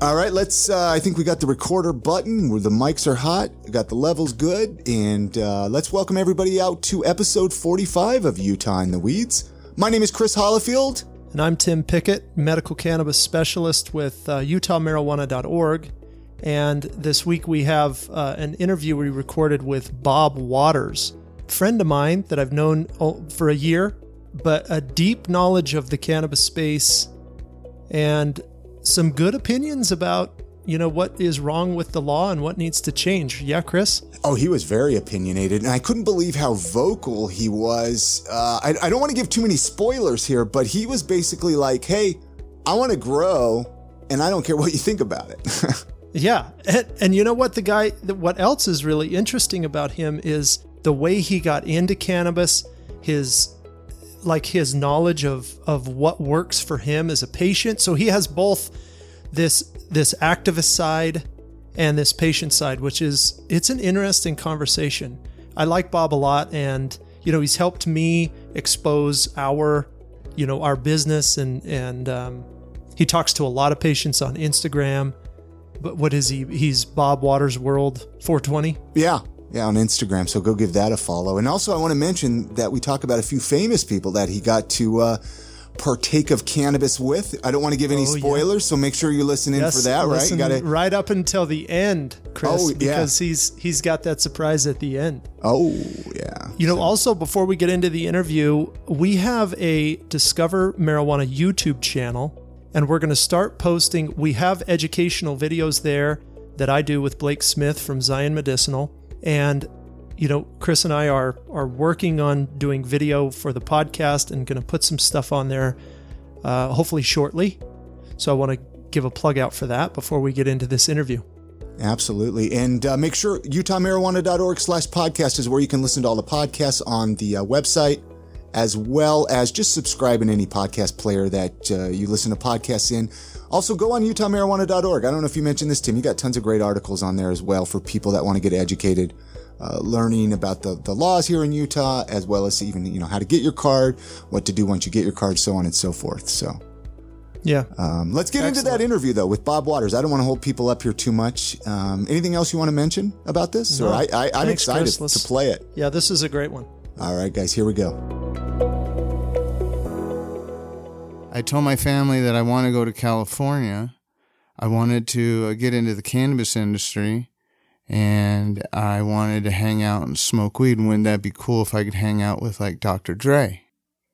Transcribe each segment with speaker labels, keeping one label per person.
Speaker 1: All right, let's. Uh, I think we got the recorder button where the mics are hot. We got the levels good, and uh, let's welcome everybody out to episode 45 of Utah in the Weeds. My name is Chris Hollifield.
Speaker 2: And I'm Tim Pickett, medical cannabis specialist with uh, UtahMarijuana.org. And this week we have uh, an interview we recorded with Bob Waters, friend of mine that I've known for a year, but a deep knowledge of the cannabis space and some good opinions about you know what is wrong with the law and what needs to change. Yeah, Chris.
Speaker 1: Oh, he was very opinionated, and I couldn't believe how vocal he was. Uh, I, I don't want to give too many spoilers here, but he was basically like, "Hey, I want to grow, and I don't care what you think about it."
Speaker 2: yeah, and, and you know what? The guy. What else is really interesting about him is the way he got into cannabis. His like his knowledge of of what works for him as a patient. So he has both this this activist side and this patient side, which is it's an interesting conversation. I like Bob a lot, and you know he's helped me expose our you know our business and and um, he talks to a lot of patients on Instagram. But what is he? He's Bob Waters World 420.
Speaker 1: Yeah, yeah, on Instagram. So go give that a follow. And also, I want to mention that we talk about a few famous people that he got to uh, partake of cannabis with. I don't want to give any oh, spoilers, yeah. so make sure you listen in yes, for that. Right, you
Speaker 2: got to right up until the end, Chris, oh, yeah. because he's he's got that surprise at the end.
Speaker 1: Oh yeah.
Speaker 2: You know, so. also before we get into the interview, we have a Discover Marijuana YouTube channel, and we're going to start posting. We have educational videos there that I do with Blake Smith from Zion Medicinal, and you know, Chris and I are are working on doing video for the podcast and going to put some stuff on there, uh, hopefully shortly. So I want to give a plug out for that before we get into this interview.
Speaker 1: Absolutely. And uh, make sure utahmarijuana.org slash podcast is where you can listen to all the podcasts on the uh, website, as well as just subscribe in any podcast player that uh, you listen to podcasts in. Also, go on utahmarijuana.org. I don't know if you mentioned this, Tim. You got tons of great articles on there as well for people that want to get educated uh, learning about the, the laws here in Utah, as well as even, you know, how to get your card, what to do once you get your card, so on and so forth. So,
Speaker 2: yeah.
Speaker 1: Um, let's get Excellent. into that interview though with Bob Waters. I don't want to hold people up here too much. Um, anything else you want to mention about this?
Speaker 2: No.
Speaker 1: Or I, I, am excited to play it.
Speaker 2: Yeah, this is a great one.
Speaker 1: All right, guys, here we go.
Speaker 3: I told my family that I want to go to California. I wanted to uh, get into the cannabis industry and I wanted to hang out and smoke weed. And wouldn't that be cool if I could hang out with like Dr. Dre?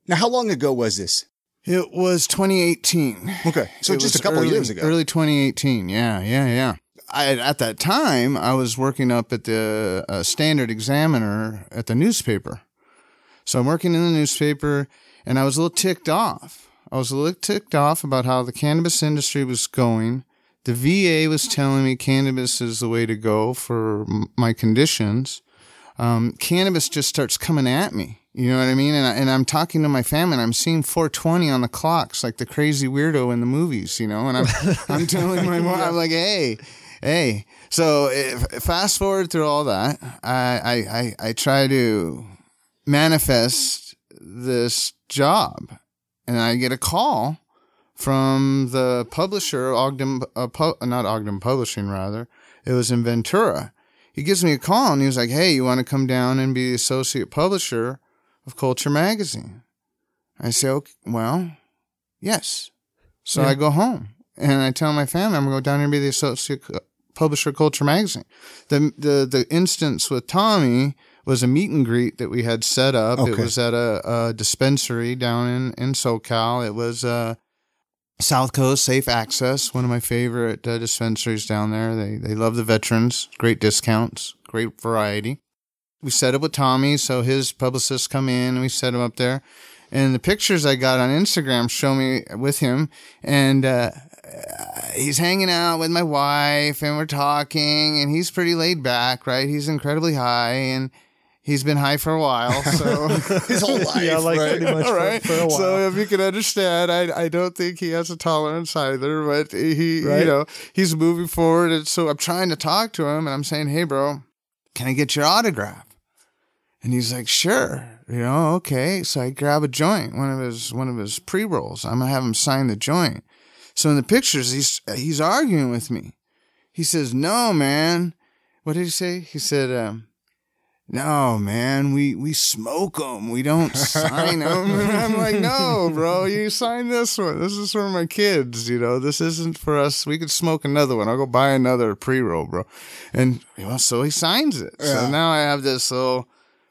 Speaker 1: Now, how long ago was this?
Speaker 3: It was 2018.
Speaker 1: Okay. So it just a couple
Speaker 3: early,
Speaker 1: years ago.
Speaker 3: Early 2018. Yeah, yeah, yeah. I, at that time, I was working up at the uh, Standard Examiner at the newspaper. So I'm working in the newspaper and I was a little ticked off. I was a little ticked off about how the cannabis industry was going the VA was telling me cannabis is the way to go for my conditions. Um, cannabis just starts coming at me. You know what I mean? And, I, and I'm talking to my family and I'm seeing 420 on the clocks like the crazy weirdo in the movies, you know? And I'm, I'm telling my mom, I'm like, hey, hey. So if, fast forward through all that, I, I, I, I try to manifest this job and I get a call from the publisher, Ogden, uh, pu- not Ogden Publishing, rather. It was in Ventura. He gives me a call and he was like, Hey, you want to come down and be the associate publisher of Culture Magazine? I say, okay, Well, yes. So yeah. I go home and I tell my family I'm going to go down here and be the associate publisher of Culture Magazine. The, the, the instance with Tommy was a meet and greet that we had set up. Okay. It was at a, a, dispensary down in, in SoCal. It was, uh, South Coast Safe Access, one of my favorite uh, dispensaries down there. They they love the veterans, great discounts, great variety. We set up with Tommy, so his publicists come in and we set him up there. And the pictures I got on Instagram show me with him, and uh, he's hanging out with my wife, and we're talking, and he's pretty laid back, right? He's incredibly high, and he's been high for a while, so
Speaker 1: his whole life. yeah, like right?
Speaker 2: pretty much right. for, for, a while.
Speaker 3: So if you can understand, I I don't think he has a tolerance either, but he right? you know he's moving forward, and so I'm trying to talk to him, and I'm saying, hey, bro, can I get your autograph? And he's like, sure. You know, okay. So I grab a joint, one of his one of his pre rolls. I'm gonna have him sign the joint. So in the pictures, he's he's arguing with me. He says, "No, man." What did he say? He said, um, "No, man. We we smoke them. We don't sign them." And I'm like, "No, bro. You sign this one. This is for my kids. You know, this isn't for us. We could smoke another one. I'll go buy another pre roll, bro." And well, so he signs it.
Speaker 1: Yeah.
Speaker 3: So now I have this little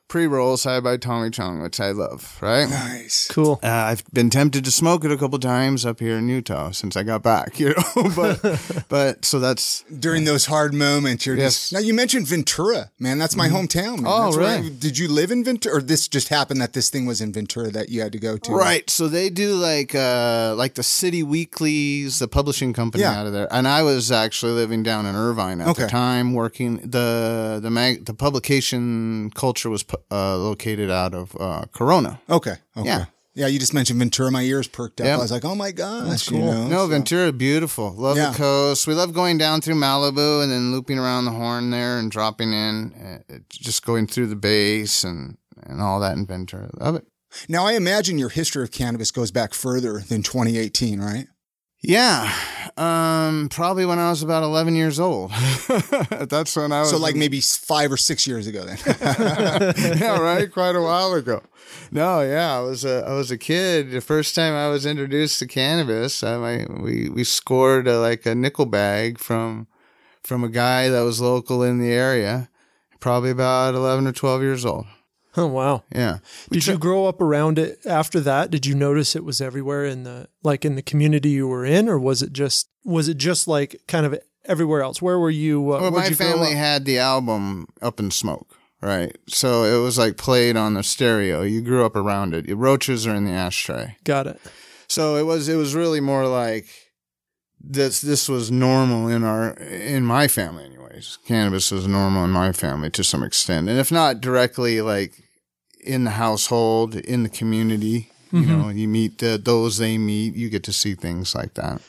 Speaker 3: pre roll side by Tommy Chong, which I love. Right.
Speaker 1: Nice.
Speaker 2: Cool.
Speaker 3: Uh, I've been tempted to smoke it a couple times up here in Utah since I got back, you know. but but so that's
Speaker 1: During those hard moments, you're
Speaker 3: Yes.
Speaker 1: just now. You mentioned Ventura, man. That's my hometown. Man.
Speaker 3: Oh,
Speaker 1: That's where
Speaker 3: really?
Speaker 1: I- did you live in Ventura, or this just happened that this thing was in Ventura that you had to go to?
Speaker 3: right. So they do like uh like the city weeklies, the publishing company
Speaker 1: Yeah.
Speaker 3: out of there, and I was actually living down in Irvine at
Speaker 1: Okay.
Speaker 3: the time, working the the mag the publication culture was pu- uh, located out of uh, Corona.
Speaker 1: Okay. Okay.
Speaker 3: Yeah.
Speaker 1: Yeah. You just mentioned Ventura. My ears perked up.
Speaker 3: Yep.
Speaker 1: I was like, oh my gosh.
Speaker 2: cool.
Speaker 1: You know,
Speaker 3: No,
Speaker 1: so-
Speaker 3: Ventura, beautiful. Love
Speaker 1: Yeah.
Speaker 3: the coast. We love going down through Malibu and then looping around the horn there and dropping in, uh, just going through the base and, and all that in Ventura. Love it.
Speaker 1: Now, I imagine your history of cannabis goes back further than 2018, right?
Speaker 3: Yeah. Um, probably when I was about 11 years old. That's when I was.
Speaker 1: So, like maybe five or six years ago, then.
Speaker 3: yeah, right. Quite a while ago. No, yeah, I was a I was a kid. The first time I was introduced to cannabis, I my, we we scored a, like a nickel bag from from a guy that was local in the area, probably about eleven or twelve years old.
Speaker 2: Oh wow.
Speaker 3: Yeah,
Speaker 2: Did you grow up around it after that? Did you notice it was everywhere in the like in the community you were in, or was it just was it just like kind of everywhere else? Where were you? Uh,
Speaker 3: well, my
Speaker 2: you
Speaker 3: family had the album Up in Smoke, right? So it was like played on the stereo. You grew up around it. Roaches are in the ashtray.
Speaker 2: Got it.
Speaker 3: So it was it was really more like this this was normal in our in my family anyways. Cannabis was normal in my family to some extent. And if not directly like in the household, in the community, you know, you meet the, those they meet, you get to see things like that.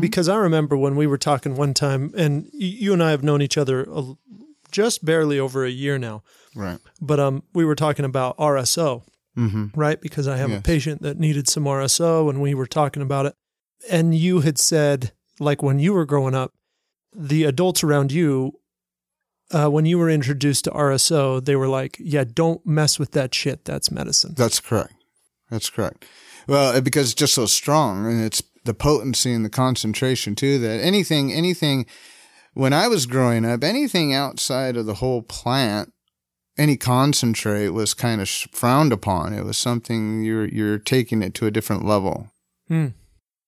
Speaker 2: Because I remember when we were talking one time, and you and I have known each other a, just barely over a year now.
Speaker 3: Right.
Speaker 2: But um, we were talking about RSO,
Speaker 3: Mhm.
Speaker 2: right? Because I have a patient that needed some RSO, and we were talking about it. And you had said, like when you were growing up, the adults around you, uh, when you were introduced to RSO, they were like, "Yeah, don't mess with that shit. That's medicine."
Speaker 3: That's correct. That's correct. Well, because it's just so strong and it's the potency and the concentration too that anything, anything, when I was growing up, anything outside of the whole plant, any concentrate was kind of frowned upon. It was something you're, you're taking it to a different level.
Speaker 2: Hmm.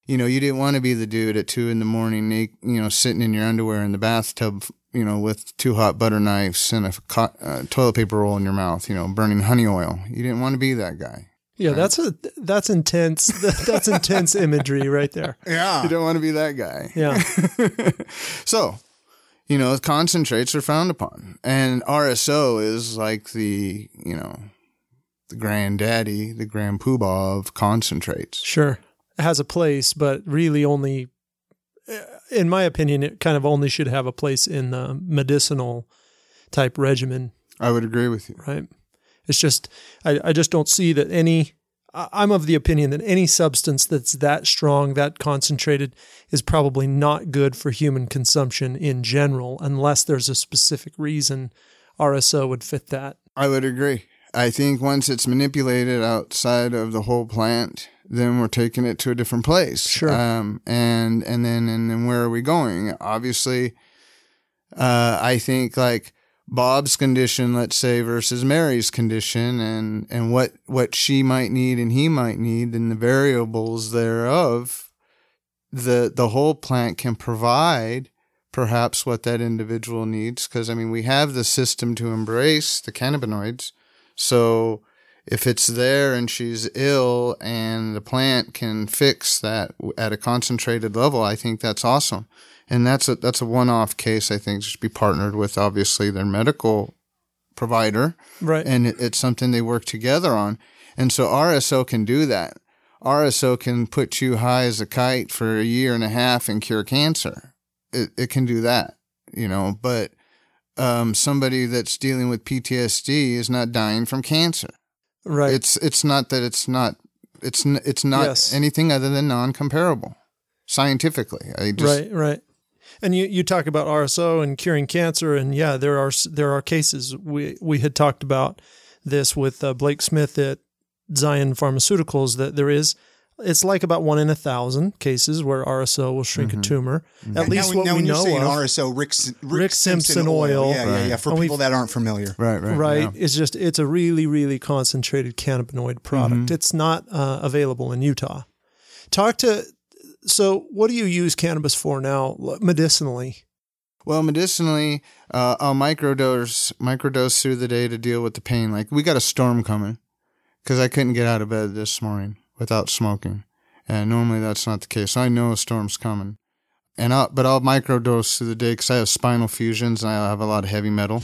Speaker 3: You know, you didn't want to be the dude at two in the morning, you know, sitting in your underwear in the bathtub, you know, with two hot butter knives and a co- uh, toilet paper roll in your mouth, you know, burning honey oil. You didn't want to be that guy.
Speaker 2: Yeah, that's a that's intense. That's intense imagery right there.
Speaker 1: Yeah.
Speaker 3: You don't want to be that guy.
Speaker 2: Yeah.
Speaker 3: So, you know, concentrates are frowned upon. And RSO is like the, you know, the granddaddy, the grand poobah of concentrates.
Speaker 2: Sure. It has a place, but really only, in my opinion, it kind of only should have a place in the medicinal type regimen,
Speaker 3: I would agree with you.
Speaker 2: right? It's just, I, I just don't see that any, I'm of the opinion that any substance that's that strong, that concentrated, is probably not good for human consumption in general, unless there's a specific reason RSO would fit that.
Speaker 3: I would agree. I think once it's manipulated outside of the whole plant, then we're taking it to a different place.
Speaker 2: Sure.
Speaker 3: Um, and, and then, and then where are we going? Obviously, uh, I think like Bob's condition, let's say, versus Mary's condition and, and what, what she might need and he might need and the variables thereof, the, the whole plant can provide perhaps what that individual needs. Cause I mean, we have the system to embrace the cannabinoids. So if it's there and she's ill and the plant can fix that at a concentrated level, I think that's awesome. And that's a, that's a one-off case. I think should be partnered with obviously their medical provider
Speaker 2: Right.
Speaker 3: and it, it's something they work together on. And so RSO can do that. RSO can put you high as a kite for a year and a half and cure cancer. It, it can do that, you know, but um, somebody that's dealing with PTSD is not dying from cancer.
Speaker 2: Right.
Speaker 3: It's it's not that it's not it's it's not
Speaker 2: Yes.
Speaker 3: anything other than non-comparable. scientifically. I just,
Speaker 2: right, right. And you, you talk about RSO and curing cancer, and yeah, there are there are cases. We we had talked about this with uh, Blake Smith at Zion Pharmaceuticals that there is. It's like about one in a thousand cases where RSO will shrink a tumor. At least
Speaker 1: now,
Speaker 2: what
Speaker 1: now
Speaker 2: we
Speaker 1: when you're
Speaker 2: know
Speaker 1: saying
Speaker 2: of.
Speaker 1: RSO, Rick, Rick,
Speaker 2: Rick Simpson oil.
Speaker 1: Yeah, yeah, yeah. For
Speaker 2: And
Speaker 1: people that aren't familiar.
Speaker 3: Right, right.
Speaker 2: right
Speaker 3: yeah.
Speaker 2: it's just it's a really really concentrated cannabinoid product it's not uh, available in utah talk to so what do you use cannabis for now medicinally
Speaker 3: Well, medicinally, uh, I'll microdose microdose through the day to deal with the pain. Like we got a storm coming because I couldn't get out of bed this morning without smoking, and normally that's not the case. I know a storm's coming, and I'll, but I'll microdose through the day because I have spinal fusions and I have a lot of heavy metal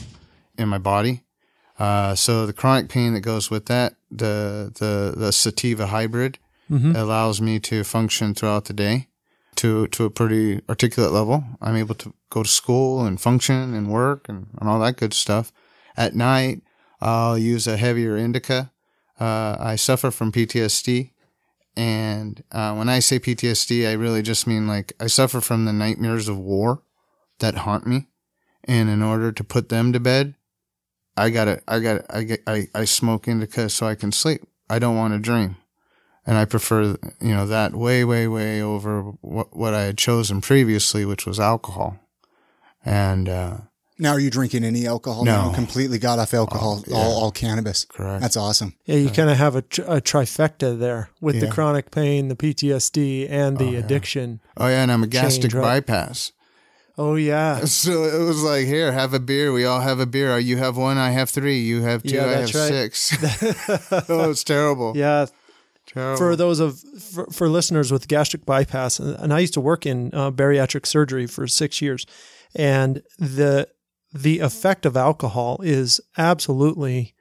Speaker 3: in my body. Uh, so the chronic pain that goes with that, the the the sativa hybrid, allows me to function throughout the day to to a pretty articulate level. I'm able to go to school and function and work and, and all that good stuff. At night, I'll use a heavier indica. Uh, I suffer from PTSD. And uh, when I say PTSD, I really just mean like I suffer from the nightmares of war that haunt me. And in order to put them to bed, I gotta, I gotta, I get, I, I smoke indica so I can sleep. I don't want to dream and I prefer you know that way way way over what what I had chosen previously, which was alcohol. And uh,
Speaker 1: Now, are you drinking any alcohol?
Speaker 3: No.
Speaker 1: now? completely got off alcohol,
Speaker 3: yeah.
Speaker 1: all, all cannabis.
Speaker 3: Correct.
Speaker 1: That's awesome.
Speaker 2: yeah you kind of have a, tr- a trifecta there with the chronic pain the ptsd and the addiction
Speaker 3: oh yeah, and I'm a gastric
Speaker 2: Change, right?
Speaker 3: bypass.
Speaker 2: oh yeah
Speaker 3: So it was like, here, have a beer. We all have a beer. You have one, I have three. You have two,
Speaker 2: Yeah,
Speaker 3: I have
Speaker 2: right.
Speaker 3: six. oh, it's terrible.
Speaker 2: yeah
Speaker 3: terrible.
Speaker 2: for those of for, for listeners with gastric bypass and and I used to work in uh, bariatric surgery for 6 years and the the effect of alcohol is absolutely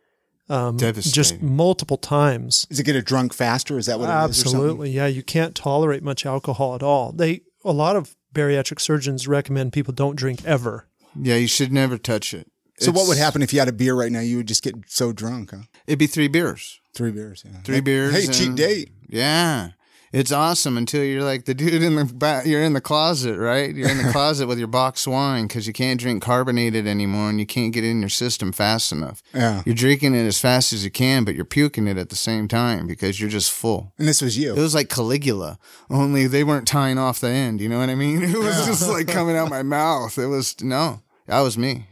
Speaker 2: um, just multiple times
Speaker 1: Does it get a drunk faster? Is that what it is? or something?
Speaker 2: absolutely yeah you can't tolerate much alcohol at all they a lot of bariatric surgeons recommend people don't drink ever
Speaker 3: yeah, you should never touch it.
Speaker 1: So, what would happen if you had a beer right now? You would just get so drunk, huh?
Speaker 3: It'd be three beers.
Speaker 1: Three beers. Yeah.
Speaker 3: Three beers.
Speaker 1: Hey, cheap date.
Speaker 3: Yeah. It's awesome until you're like the dude in the back. You're in the closet, right? You're in the closet with your box wine because you can't drink carbonated anymore and you can't get it in your system fast enough.
Speaker 1: Yeah.
Speaker 3: You're drinking it as fast as you can, but you're puking it at the same time because you're just full.
Speaker 1: And this was you.
Speaker 3: It was like Caligula, only they weren't tying off the end. You know what I mean? It was just like coming out my mouth. It was no, that was me.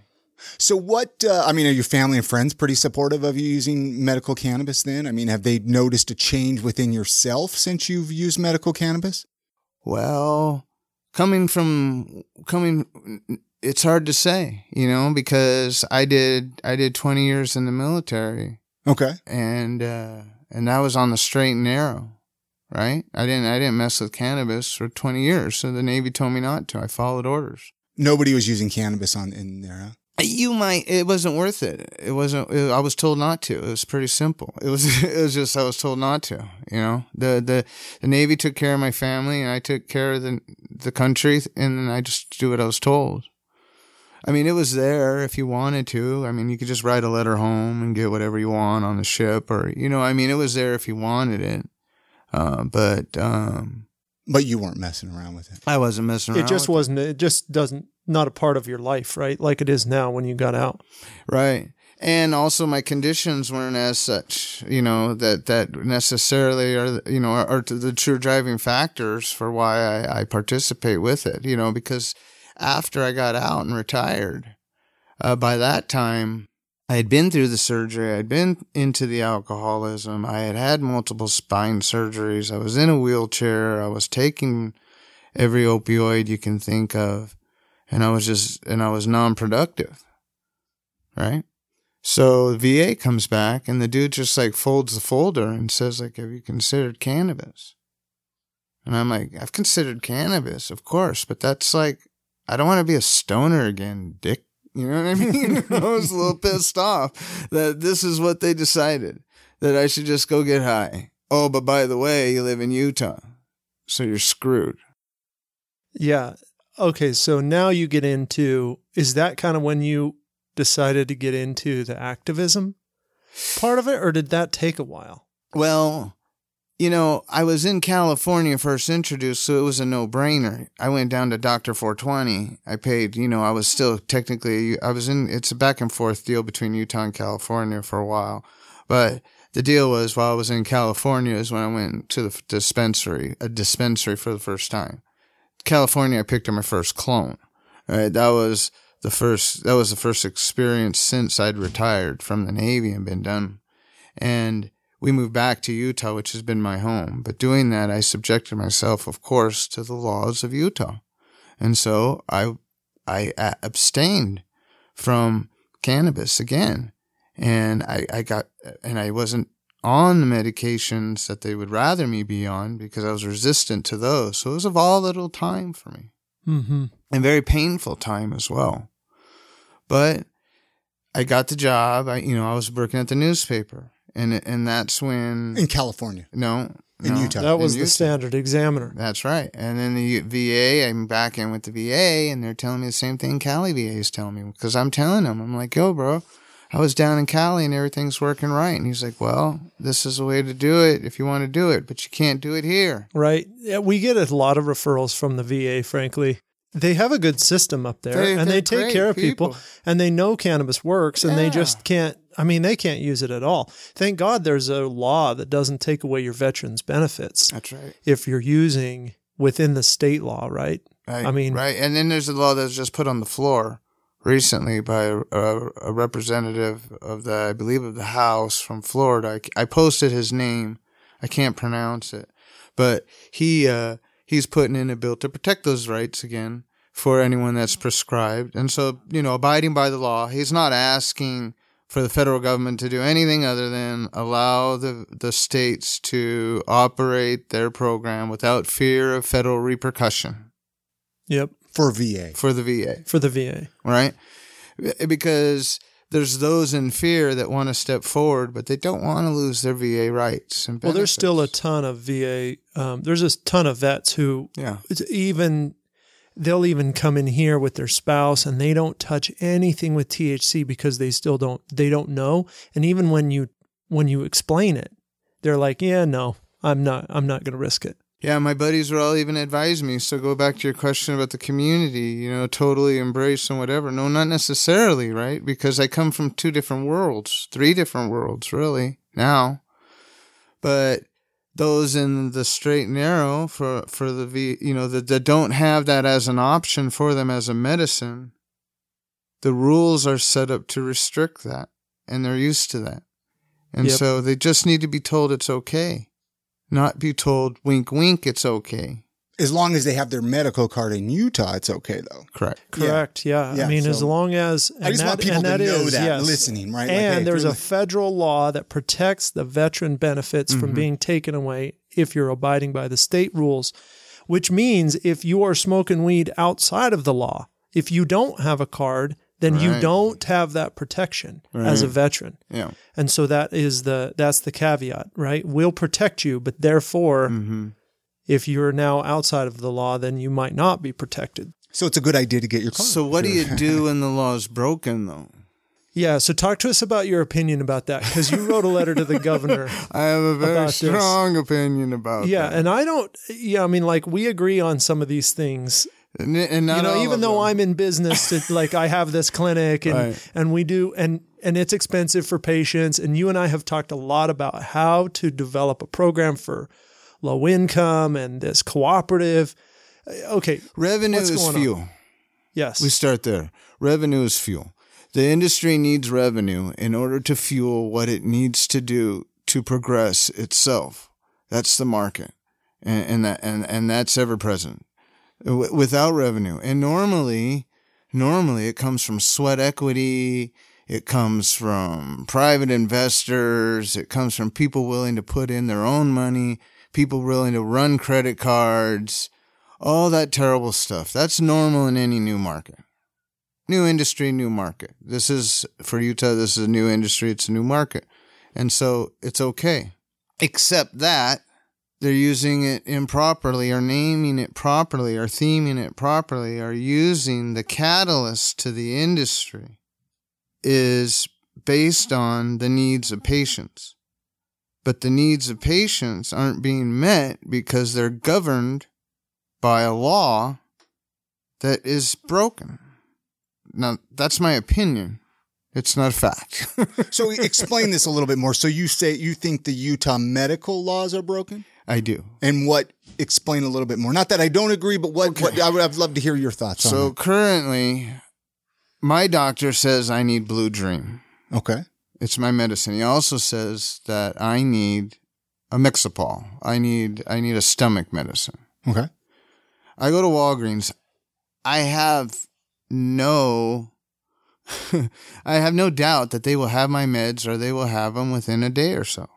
Speaker 1: So what, uh, I mean, are your family and friends pretty supportive of you using medical cannabis then? I mean, have they noticed a change within yourself since you've used medical cannabis?
Speaker 3: Well, coming from coming, it's hard to say, you know, because I did I did twenty years in the military,
Speaker 1: Okay.
Speaker 3: and uh, and that was on the straight and narrow, right? I didn't I didn't mess with cannabis for twenty years, so the Navy told me not to. I followed orders.
Speaker 1: Nobody was using cannabis on in there, huh?
Speaker 3: You might. It wasn't worth it. It wasn't. It, I was told not to. It was pretty simple. It was. It was just I was told not to. You know, the the the Navy took care of my family, and I took care of the the country, and then I just do what I was told. I mean, it was there if you wanted to. I mean, you could just write a letter home and get whatever you want on the ship, or you know, I mean, it was there if you wanted it. Uh, but um,
Speaker 1: But you weren't messing around with it.
Speaker 3: I wasn't messing around.
Speaker 2: it just
Speaker 3: with
Speaker 2: wasn't it just doesn't not a part of your life right like it is now when you got out
Speaker 3: Right. And also my conditions weren't as such, you know, that, that necessarily are, you know, are, are the true driving factors for why I, I participate with it, you know, because after I got out and retired, uh, by that time, I had been through the surgery. I'd been into the alcoholism. I had had multiple spine surgeries. I was in a wheelchair. I was taking every opioid you can think of. And I was just, and I was non-productive. Right. So the VA comes back and the dude just like folds the folder and says like, have you considered cannabis? And I'm like, I've considered cannabis, of course, but that's like, I don't want to be a stoner again, dick. You know what I mean? I was a little pissed off that this is what they decided that I should just go get high. Oh, but by the way, you live in Utah, so you're screwed.
Speaker 2: Yeah. Okay. So now you get into is that kind of when you decided to get into the activism part of it, or did that take a while?
Speaker 3: Well, you know, I was in California first introduced, so it was a no brainer. I went down to Doctor 420. I paid, you know, I was still technically, I was in, it's a back and forth deal between Utah and California for a while. But the deal was while I was in California is when I went to the dispensary, a dispensary for the first time. California, I picked up my first clone. Right. That was the first, that was the first experience since I'd retired from the Navy and been done. And, we moved back to Utah, which has been my home. But doing that, I subjected myself, of course, to the laws of Utah. And so I, I abstained from cannabis again. And I, I got, and I wasn't on the medications that they would rather me be on because I was resistant to those. So it was a volatile time for me
Speaker 2: mm-hmm.
Speaker 3: and very painful time as well. But I got the job. I, you know, I was working at the newspaper and and that's when
Speaker 1: in California.
Speaker 3: No,
Speaker 1: in
Speaker 3: no,
Speaker 1: Utah.
Speaker 2: That was
Speaker 3: in
Speaker 2: the
Speaker 3: Utah.
Speaker 2: standard examiner.
Speaker 3: That's right. And then the VA, I'm back in with the VA, and they're telling me the same thing Cali VA is telling me because I'm telling them, I'm like, yo, bro, I was down in Cali and everything's working right. And he's like, well, this is the way to do it if you want to do it, but you can't do it here.
Speaker 2: Right. Yeah, we get a lot of referrals from the VA, frankly. They have a good system up there
Speaker 3: They-
Speaker 2: and
Speaker 3: they're
Speaker 2: take care of people.
Speaker 3: people.
Speaker 2: and they know cannabis works and they just can't I mean they can't use it at all. Thank God there's a law that doesn't take away your veterans benefits
Speaker 3: That's right.
Speaker 2: if you're using within the state law, right?
Speaker 3: Right.
Speaker 2: I mean-
Speaker 3: right. And then there's a law that was just put on the floor recently by a, a, a representative of the, I believe, of the House from Florida. I, I posted his name. I can't pronounce it, but he, uh, he's putting in a bill to protect those rights again for anyone that's prescribed. And so, you know, abiding by the law, he's not asking for the federal government to do anything other than allow the, the states to operate their program without fear of federal repercussion
Speaker 2: Yep.
Speaker 1: for VA.
Speaker 3: for the VA,
Speaker 2: For the VA.
Speaker 3: right? Because there's those in fear that want to step forward, but they don't want to lose their VA rights. And
Speaker 2: Well, there's still a ton of VA. Um, there's a ton of vets who
Speaker 3: yeah,
Speaker 2: even they'll even come in here with their spouse and they don't touch anything with THC because they still don't they don't know. And even when you when you explain it, they're like, "Yeah, no, I'm not. I'm not going to risk it."
Speaker 3: yeah. My buddies will all even advise me. So go back to your question about the community. You know, totally embrace and whatever. No, not necessarily, right? Because I come from two different worlds, three different worlds, really now. But those in the straight and narrow for for the V, you know, that, that don't have that as an option for them as a medicine, the rules are set up to restrict that, and they're used to that, and
Speaker 2: Yep.
Speaker 3: so they just need to be told it's okay, not be told wink wink it's okay.
Speaker 1: As long as they have their medical card in Utah, it's okay though.
Speaker 3: Correct.
Speaker 2: Correct. Yeah.
Speaker 1: Yeah,
Speaker 2: I mean, as long as
Speaker 1: I just
Speaker 2: and
Speaker 1: want
Speaker 2: that-
Speaker 1: people
Speaker 2: and
Speaker 1: to
Speaker 2: that
Speaker 1: know
Speaker 2: is,
Speaker 1: that
Speaker 2: yes.
Speaker 1: listening, right? Like,
Speaker 2: and
Speaker 1: hey,
Speaker 2: there's a
Speaker 1: li-
Speaker 2: federal law that protects the veteran benefits from
Speaker 3: Mhm.
Speaker 2: being taken away if you're abiding by the state rules, which means if you are smoking weed outside of the law, if you don't have a card, then you don't have that protection as a veteran.
Speaker 3: Yeah.
Speaker 2: And so that is the that's the caveat, right? We'll protect you, but therefore
Speaker 3: hmm
Speaker 2: if you're now outside of the law, then you might not be protected.
Speaker 1: so it's a good idea to get your card.
Speaker 3: So what do you do when the law is broken, though?
Speaker 2: Yeah, so talk to us about your opinion about that because you wrote a letter to the governor.
Speaker 3: I have a very
Speaker 2: About this.
Speaker 3: strong opinion about
Speaker 2: Yeah,
Speaker 3: that.
Speaker 2: and I don't. Yeah, I mean, like we agree on some of these things.
Speaker 3: And, and not
Speaker 2: you know,
Speaker 3: all
Speaker 2: even
Speaker 3: of
Speaker 2: though
Speaker 3: them.
Speaker 2: I'm in business, to, like I have this clinic and
Speaker 3: Right.
Speaker 2: and we do and and it's expensive for patients. And you and I have talked a lot about how to develop a program for low income and this cooperative. Okay,
Speaker 3: revenue is
Speaker 2: going on?
Speaker 3: fuel.
Speaker 2: yes,
Speaker 3: We start there. Revenue is fuel. The industry needs revenue in order to fuel what it needs to do to progress itself. That's the market, and, and that and and that's ever present. W- Without revenue, and normally, normally it comes from sweat equity. It comes from private investors. It comes from people willing to put in their own money, people willing to run credit cards, all that terrible stuff. That's normal in any new market. New industry, new market. This is for Utah, this is a new industry, it's a new market. And so it's okay. Except that they're using it improperly or naming it properly or theming it properly or using the catalyst to the industry is based on the needs of patients. But the needs of patients aren't being met because they're governed by a law that is broken. Now, that's my opinion. It's not a fact.
Speaker 1: So explain this a little bit more. So you say you think the Utah medical laws are broken?
Speaker 3: I do.
Speaker 1: And what explain a little bit more. Not that I don't agree, but what, what I would I'd love to hear your thoughts
Speaker 3: So currently, my doctor says I need Blue Dream.
Speaker 1: Okay.
Speaker 3: It's my medicine. He also says that I need a Mixapol. I need I need a stomach medicine.
Speaker 1: Okay.
Speaker 3: I go to Walgreens. I have no I have no doubt that they will have my meds or they will have them within a day or so.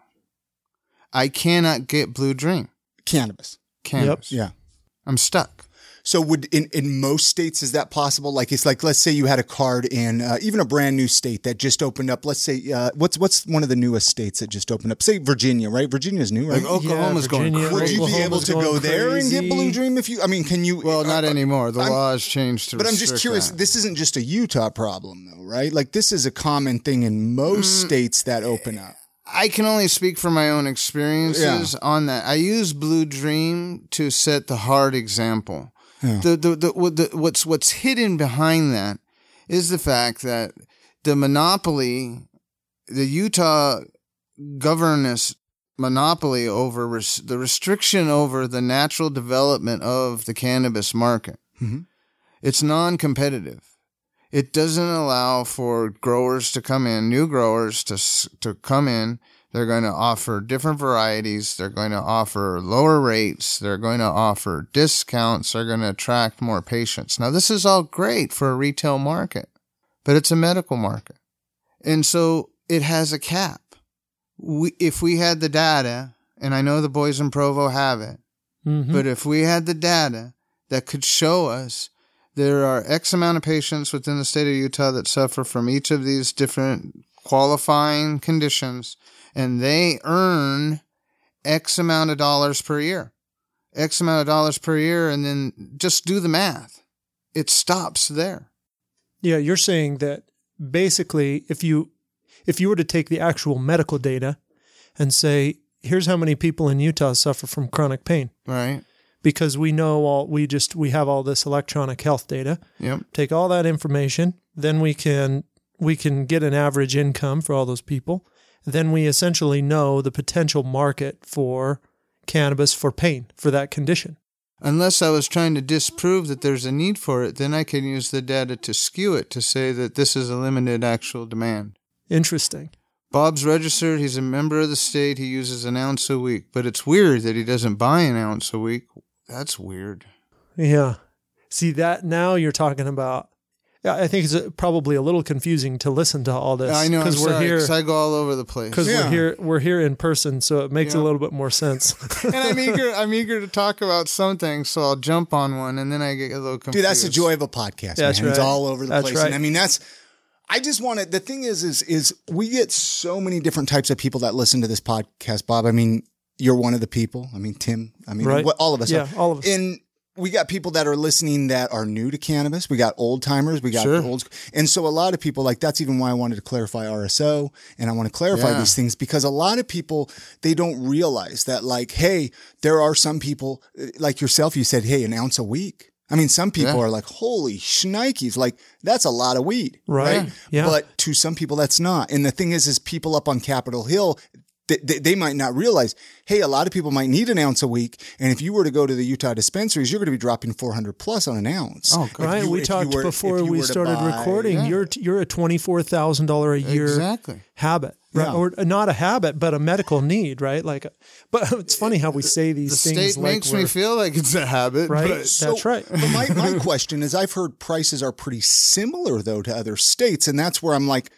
Speaker 3: I cannot get Blue Dream
Speaker 1: Cannabis.
Speaker 3: cannabis.
Speaker 1: Yeah.
Speaker 3: I'm stuck.
Speaker 1: So would in, in most states is that possible? Like it's like let's say you had a card in uh, even a brand new state that just opened up. Let's say uh, what's what's one of the newest states that just opened up? Say Virginia, right? Virginia's new, right?
Speaker 3: Like Oklahoma's going
Speaker 2: Virginia,
Speaker 3: crazy.
Speaker 1: would you be able to go
Speaker 2: going
Speaker 1: there and get. Blue Dream if you? I mean, can you?
Speaker 3: Well, not
Speaker 1: uh,
Speaker 3: anymore. The
Speaker 1: I'm-
Speaker 3: law has changed to
Speaker 1: But I'm just curious.
Speaker 3: that.
Speaker 1: This isn't just a Utah problem, though, right? Like this is a common thing in most
Speaker 3: Mm.
Speaker 1: states that open up.
Speaker 3: I can only speak from my own experiences on that. I use Blue Dream to set the hard example. The, the, the, the, what's, what's hidden behind that is the fact that the monopoly, the Utah governance monopoly over res- the restriction over the natural development of the cannabis market.
Speaker 1: Mhm.
Speaker 3: It's non-competitive. It doesn't allow for growers to come in, new growers to to come in. They're going to offer different varieties. They're going to offer lower rates. They're going to offer discounts. They're going to attract more patients. Now, this is all great for a retail market, but it's a medical market. And so it has a cap. We, if we had the data, and I know the boys in Provo have it,
Speaker 2: Mhm.
Speaker 3: but if we had the data that could show us there are X amount of patients within the state of Utah that suffer from each of these different qualifying conditions, and they earn X amount of dollars per year, X amount of dollars per year, and then just do the math. It stops there.
Speaker 2: Yeah, you're saying that basically if you if you were to take the actual medical data and say here's how many people in Utah suffer from chronic pain
Speaker 3: Right?
Speaker 2: because we know all we just we have all this electronic health data
Speaker 3: Yep.
Speaker 2: take all that information then we can we can get an average income for all those people then we essentially know the potential market for cannabis for pain for that condition
Speaker 3: Unless I was trying to disprove that there's a need for it, then I can use the data to skew it to say that this is a limited actual demand.
Speaker 2: interesting
Speaker 3: Bob's registered. He's a member of the state. He uses an ounce a week, but it's weird that he doesn't buy an ounce a week. That's weird.
Speaker 2: Yeah. See that now you're talking about. Yeah, I think it's uh, probably a little confusing to listen to all this
Speaker 3: I know
Speaker 2: because we're
Speaker 3: sorry,
Speaker 2: here
Speaker 3: 'cause I go all over the place.
Speaker 2: because
Speaker 1: Yeah.
Speaker 2: we're here we're here in person, so it makes a little bit more sense.
Speaker 3: and I'm eager. I'm eager to talk about something, so I'll jump on one, and then I get a little confused.
Speaker 1: Dude, that's the joy of a podcast.
Speaker 2: That's
Speaker 1: man. It's
Speaker 2: right.
Speaker 1: all over the
Speaker 2: That's
Speaker 1: place.
Speaker 2: right.
Speaker 1: And I mean, that's. I just want to. The thing is, is is we get so many different types of people that listen to this podcast, Bob. I mean, you're one of the people. I mean, Tim. I mean,
Speaker 2: Right.
Speaker 1: what, all of us.
Speaker 2: Yeah,
Speaker 1: are.
Speaker 2: all of us.
Speaker 1: And we got people that are listening that are new to cannabis. We got old timers. We got
Speaker 3: Sure.
Speaker 1: old. And so a lot of people like that's even why I wanted to clarify RSO and I want to clarify
Speaker 3: Yeah.
Speaker 1: these things because a lot of people they don't realize that like, hey, there are some people uh, like yourself. You said, hey, an ounce a week. I mean, some people
Speaker 3: Yeah.
Speaker 1: are like, holy shnikes, like that's a lot of weed,
Speaker 2: Right.
Speaker 1: right?
Speaker 2: Yeah.
Speaker 1: But to some people, that's not. And the thing is, is people up on Capitol Hill, they, they, might not realize, hey, a lot of people might need an ounce a week. And if you were to go to the Utah dispensaries, you're going to be dropping 400 plus on an ounce.
Speaker 3: Oh,
Speaker 2: right?
Speaker 1: you-
Speaker 2: we talked
Speaker 1: were-
Speaker 2: before we started
Speaker 1: buy-
Speaker 2: recording.
Speaker 3: yeah.
Speaker 2: You're you're a twenty four thousand dollar a year
Speaker 3: exactly.
Speaker 2: habit, right?
Speaker 1: Yeah.
Speaker 2: Or not a habit, but a medical need, right? Like, but it's funny how we say
Speaker 3: The
Speaker 2: these things.
Speaker 3: state
Speaker 2: like
Speaker 3: makes me feel like it's a habit,
Speaker 2: Right.
Speaker 3: But
Speaker 2: That's right.
Speaker 1: But my, my question is I've heard prices are pretty similar though to other states. And that's where I'm like,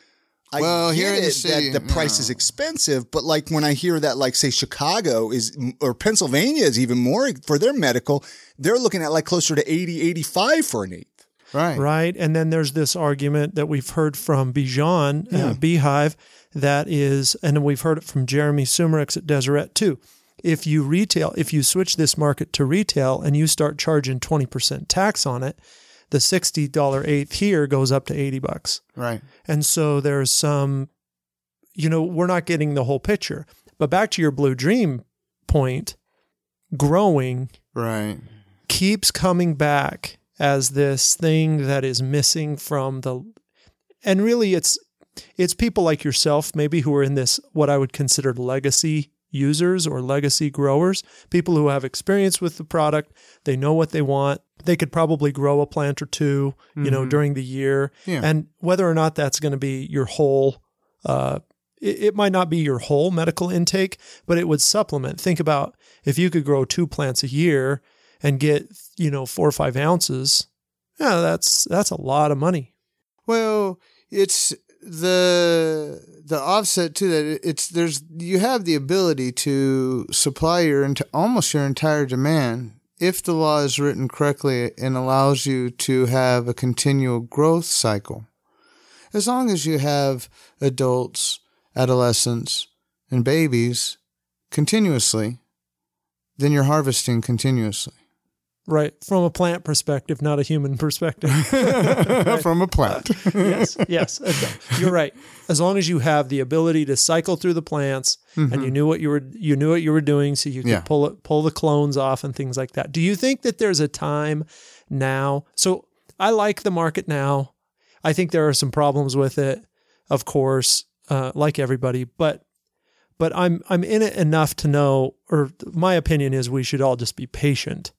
Speaker 1: I
Speaker 3: Well,
Speaker 1: get
Speaker 3: here in the city,
Speaker 1: that the price
Speaker 3: no.
Speaker 1: is expensive, but like when I hear that, like say Chicago is, or Pennsylvania is even more for their medical, they're looking at like closer to 80, 85 for an eighth.
Speaker 3: right.
Speaker 2: right? And then there's this argument that we've heard from Bijan, uh, Beehive, that is, and we've heard it from Jeremy Sumerix at Deseret too. If you retail, if you switch this market to retail and you start charging 20% tax on it, the $60 eighth here goes up to 80 bucks.
Speaker 3: Right.
Speaker 2: And so there's some, you know, we're not getting the whole picture. But back to your blue dream point, growing
Speaker 3: Right.
Speaker 2: keeps coming back as this thing that is missing from the and really it's it's people like yourself maybe who are in this what I would consider legacy users or legacy growers, people who have experience with the product, they know what they want. They could probably grow a plant or two, you know,
Speaker 3: Mhm.
Speaker 2: during the year.
Speaker 3: Yeah.
Speaker 2: And whether or not that's going to be your whole uh it, it might not be your whole medical intake, but it would supplement. Think about if you could grow two plants a year and get, you know, four or five ounces, yeah, that's that's a lot of money.
Speaker 3: Well, it's the the offset to that. It's there's you have the ability to supply your almost your entire demand if the law is written correctly and allows you to have a continual growth cycle. As long as you have adults, adolescents, and babies continuously, then you're harvesting continuously
Speaker 2: Right. From a plant perspective, not a human perspective.
Speaker 3: from a plant.
Speaker 2: yes, yes, you're right. As long as you have the ability to cycle through the plants and you knew what you were you knew what you were doing, so you could
Speaker 3: Yeah.
Speaker 2: pull it, pull the clones off and things like that. Do you think that there's a time now? So I like the market now. I think there are some problems with it, of course, uh, like everybody, but but I'm I'm in it enough to know, or my opinion is we should all just be patient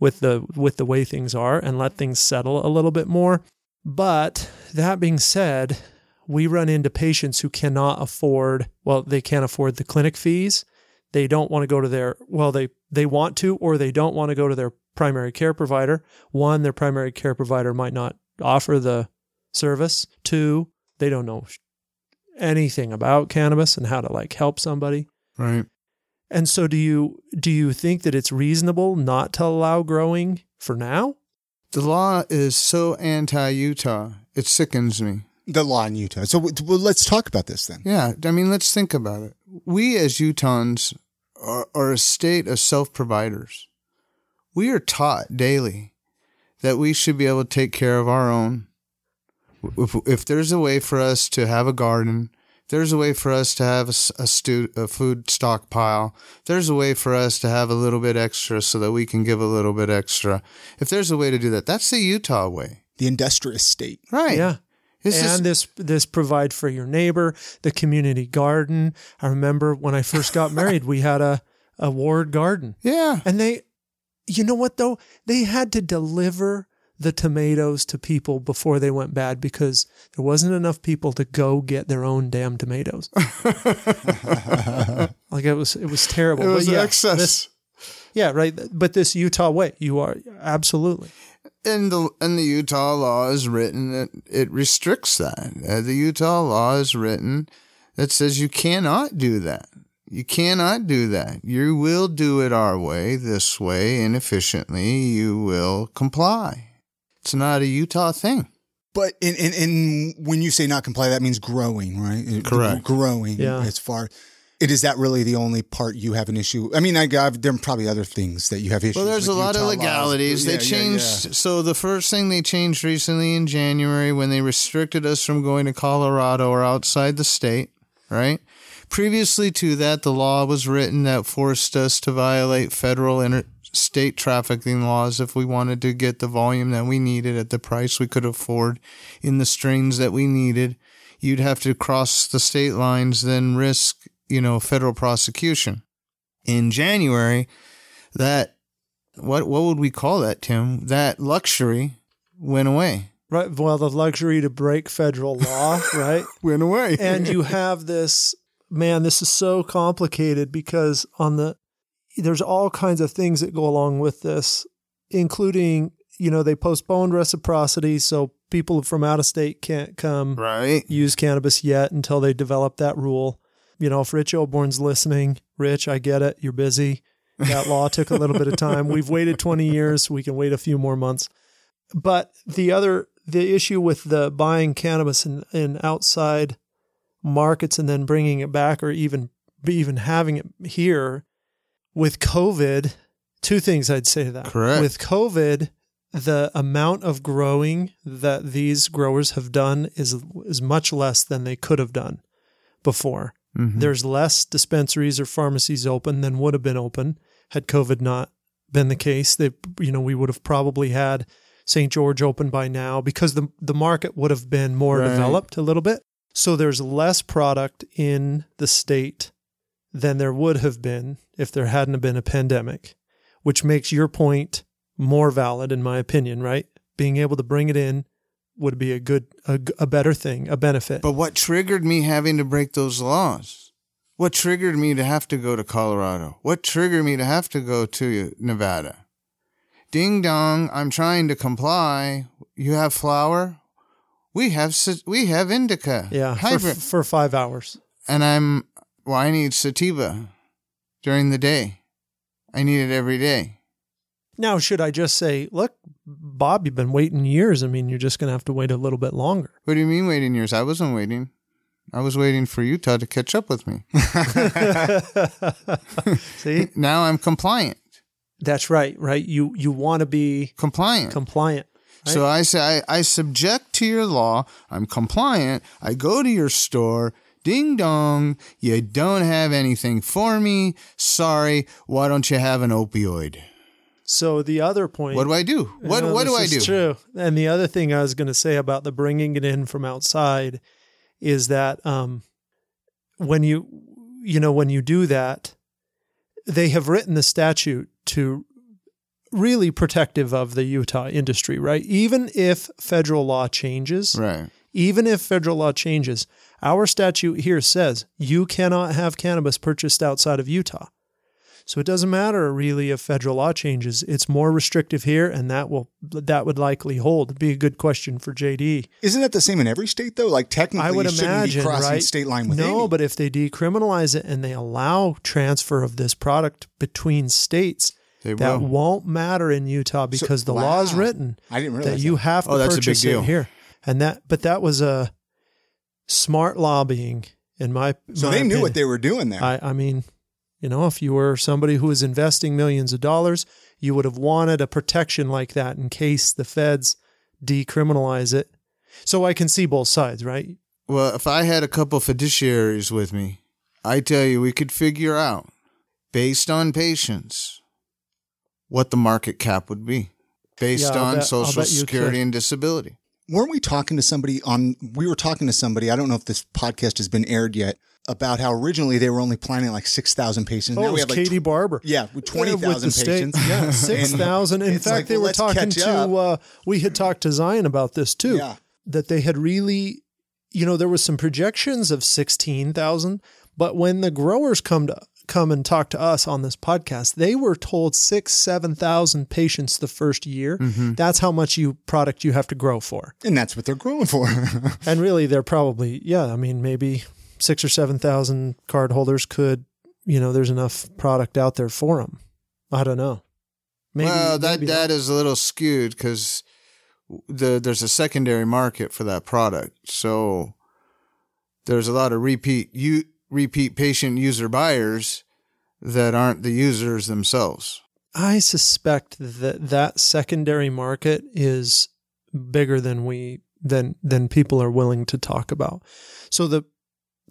Speaker 2: with the with the way things are and let things settle a little bit more. But that being said, we run into patients who cannot afford, well, they can't afford the clinic fees. They don't want to go to their, well, they, they want to, or they don't want to go to their primary care provider. One, their primary care provider might not offer the service. Two, they don't know anything about cannabis and how to like help somebody.
Speaker 3: right.
Speaker 2: And so do you do you think that it's reasonable not to allow growing for now?
Speaker 3: The law is so anti Utah, it sickens me.
Speaker 1: The law in Utah. So well, let's talk about this then.
Speaker 3: Yeah, I mean, let's think about it. We as Utahns are, are a state of self providers. We are taught daily that we should be able to take care of our own. If, if there's a way for us to have a garden, there's a way for us to have a, s- a stu- a food stockpile. There's a way for us to have a little bit extra so that we can give a little bit extra. If there's a way to do that, that's the Utah way.
Speaker 1: The industrious state.
Speaker 3: Right.
Speaker 2: Yeah.
Speaker 3: It's
Speaker 2: and
Speaker 3: just-
Speaker 2: this this provide for your neighbor, the community garden. I remember when I first got married, we had a a ward garden.
Speaker 3: yeah.
Speaker 2: And they you know what though? They had to deliver the tomatoes to people before they went bad because there wasn't enough people to go get their own damn tomatoes. like it was it was terrible.
Speaker 3: It was
Speaker 2: yeah,
Speaker 3: excess.
Speaker 2: this- yeah, right. But this Utah way, you are absolutely.
Speaker 3: And the and the Utah law is written that it restricts that. Uh, the Utah law is written that says you cannot do that. You cannot do that. You will do it our way, this way, inefficiently. You will comply. It's not a Utah thing.
Speaker 1: But in, in, in when you say not comply, that means growing, right? It-
Speaker 3: Correct.
Speaker 1: Growing
Speaker 2: Yeah.
Speaker 1: as far. It is that really the only part you have an issue? I mean, I got there are probably other things that you have issues.
Speaker 3: Well, there's a lot of
Speaker 1: Utah laws.
Speaker 3: legalities.
Speaker 1: Yeah,
Speaker 3: they
Speaker 1: yeah,
Speaker 3: changed.
Speaker 1: yeah.
Speaker 3: So the first thing they changed recently in January when they restricted us from going to Colorado or outside the state, right? Previously to that, the law was written that forced us to violate federal and state trafficking laws if we wanted to get the volume that we needed at the price we could afford in the strains that we needed. You'd have to cross the state lines, then risk, you know, federal prosecution. In January, that what what would we call that, Tim? That luxury went away.
Speaker 2: Right. Well, the luxury to break federal law, right?
Speaker 3: Went away.
Speaker 2: and you have this man this is so complicated because on the there's all kinds of things that go along with this including you know they postponed reciprocity so people from out of state can't come
Speaker 3: right.
Speaker 2: use cannabis yet until they develop that rule. You know if rich Oborn's listening rich i get it you're busy. That law took a little bit of time. We've waited 20 years we can wait a few more months. But the other the issue with the buying cannabis in, in outside markets and then bringing it back or even even having it here with covid two things i'd say to that
Speaker 3: Correct.
Speaker 2: with covid the amount of growing that these growers have done is is much less than they could have done before mm-hmm. There's less dispensaries or pharmacies open than would have been open had COVID not been the case. They, you know, we would have probably had St. George open by now because the the market would have been more
Speaker 3: Right.
Speaker 2: developed a little bit. So there's less product in the state than there would have been if there hadn't been a pandemic, which makes your point more valid in my opinion, right? Being able to bring it in would be a good a better thing, a benefit.
Speaker 3: But what triggered me having to break those laws? What triggered me to have to go to Colorado? What triggered me to have to go to Nevada? Ding dong, I'm trying to comply. You have flour? We have we have indica.
Speaker 2: yeah, for, for 5 hours.
Speaker 3: and I'm well, I need sativa during the day. I need it every day.
Speaker 2: Now, should I just say, look, Bob, you've been waiting years. I mean, you're just going to have to wait a little bit longer.
Speaker 3: What do you mean waiting years? I wasn't waiting. I was waiting for Utah to catch up with me.
Speaker 2: See,
Speaker 3: Now I'm compliant.
Speaker 2: that's right, right? You you want to be
Speaker 3: Compliant.
Speaker 2: compliant.
Speaker 3: So I say I, I subject to your law. I'm compliant. I go to your store. Ding dong. You don't have anything for me. Sorry. Why don't you have an opioid?
Speaker 2: So the other point.
Speaker 3: What do I do? What what do I do?
Speaker 2: True. And the other thing I was going to say about the bringing it in from outside is that um, when you you know when you do that, they have written the statute to really protective of the Utah industry, right? Even if federal law changes,
Speaker 3: Right.
Speaker 2: even if federal law changes, our statute here says you cannot have cannabis purchased outside of Utah. So it doesn't matter really if federal law changes. It's more restrictive here, and that will that would likely hold. Be a good question for JD.
Speaker 1: Isn't that the same in every state though? Like technically,
Speaker 2: I would
Speaker 1: you shouldn't
Speaker 2: imagine,
Speaker 1: be crossing
Speaker 2: right?
Speaker 1: state line with
Speaker 2: no,
Speaker 1: any.
Speaker 2: but if they decriminalize it and they allow transfer of this product between states,
Speaker 3: They
Speaker 2: that
Speaker 3: will.
Speaker 2: won't matter in Utah because the law is written
Speaker 1: I didn't realize
Speaker 2: that you have to
Speaker 3: Oh, that's a big
Speaker 2: purchase
Speaker 3: deal.
Speaker 2: it here. And that, but that was a smart lobbying in my.
Speaker 1: So
Speaker 2: my
Speaker 1: they knew
Speaker 2: opinion.
Speaker 1: what they were doing there.
Speaker 2: I, I mean, you know, if you were somebody who was investing millions of dollars, you would have wanted a protection like that in case the feds decriminalize it. So I can see both sides, right?
Speaker 3: Well, if I had a couple fiduciaries with me, I tell you, we could figure out, based on patients, what the market cap would be, based
Speaker 2: Yeah,
Speaker 3: on
Speaker 2: bet-
Speaker 3: Social Security
Speaker 2: could.
Speaker 3: and disability.
Speaker 1: Weren't we talking to somebody on? We were talking to somebody. I don't know if this podcast has been aired yet. About how originally they were only planning like six thousand patients.
Speaker 2: Oh,
Speaker 1: now
Speaker 2: it
Speaker 1: we have like
Speaker 2: Katie
Speaker 1: tw-
Speaker 2: Barber.
Speaker 1: yeah, with twenty
Speaker 2: with
Speaker 1: thousand
Speaker 2: the state.
Speaker 1: patients.
Speaker 2: Yeah, six thousand. In fact,
Speaker 1: like,
Speaker 2: they
Speaker 1: well,
Speaker 2: were talking to. Uh, we had talked to Zion about this too.
Speaker 1: Yeah.
Speaker 2: That they had really, you know, there was some projections of sixteen thousand, but when the growers come to come and talk to us on this podcast, they were told six, seven thousand patients the first year.
Speaker 1: Mm-hmm.
Speaker 2: That's how much you product you have to grow for.
Speaker 1: and that's what they're growing for.
Speaker 2: And really, they're probably, yeah, I mean, maybe six or 7,000 card holders could, you know, there's enough product out there for them. I don't know. Maybe,
Speaker 3: well, that
Speaker 2: maybe
Speaker 3: that is a little skewed because the there's a secondary market for that product. So there's a lot of repeat you repeat patient user buyers that aren't the users themselves.
Speaker 2: I suspect that that secondary market is bigger than we than than people are willing to talk about. So the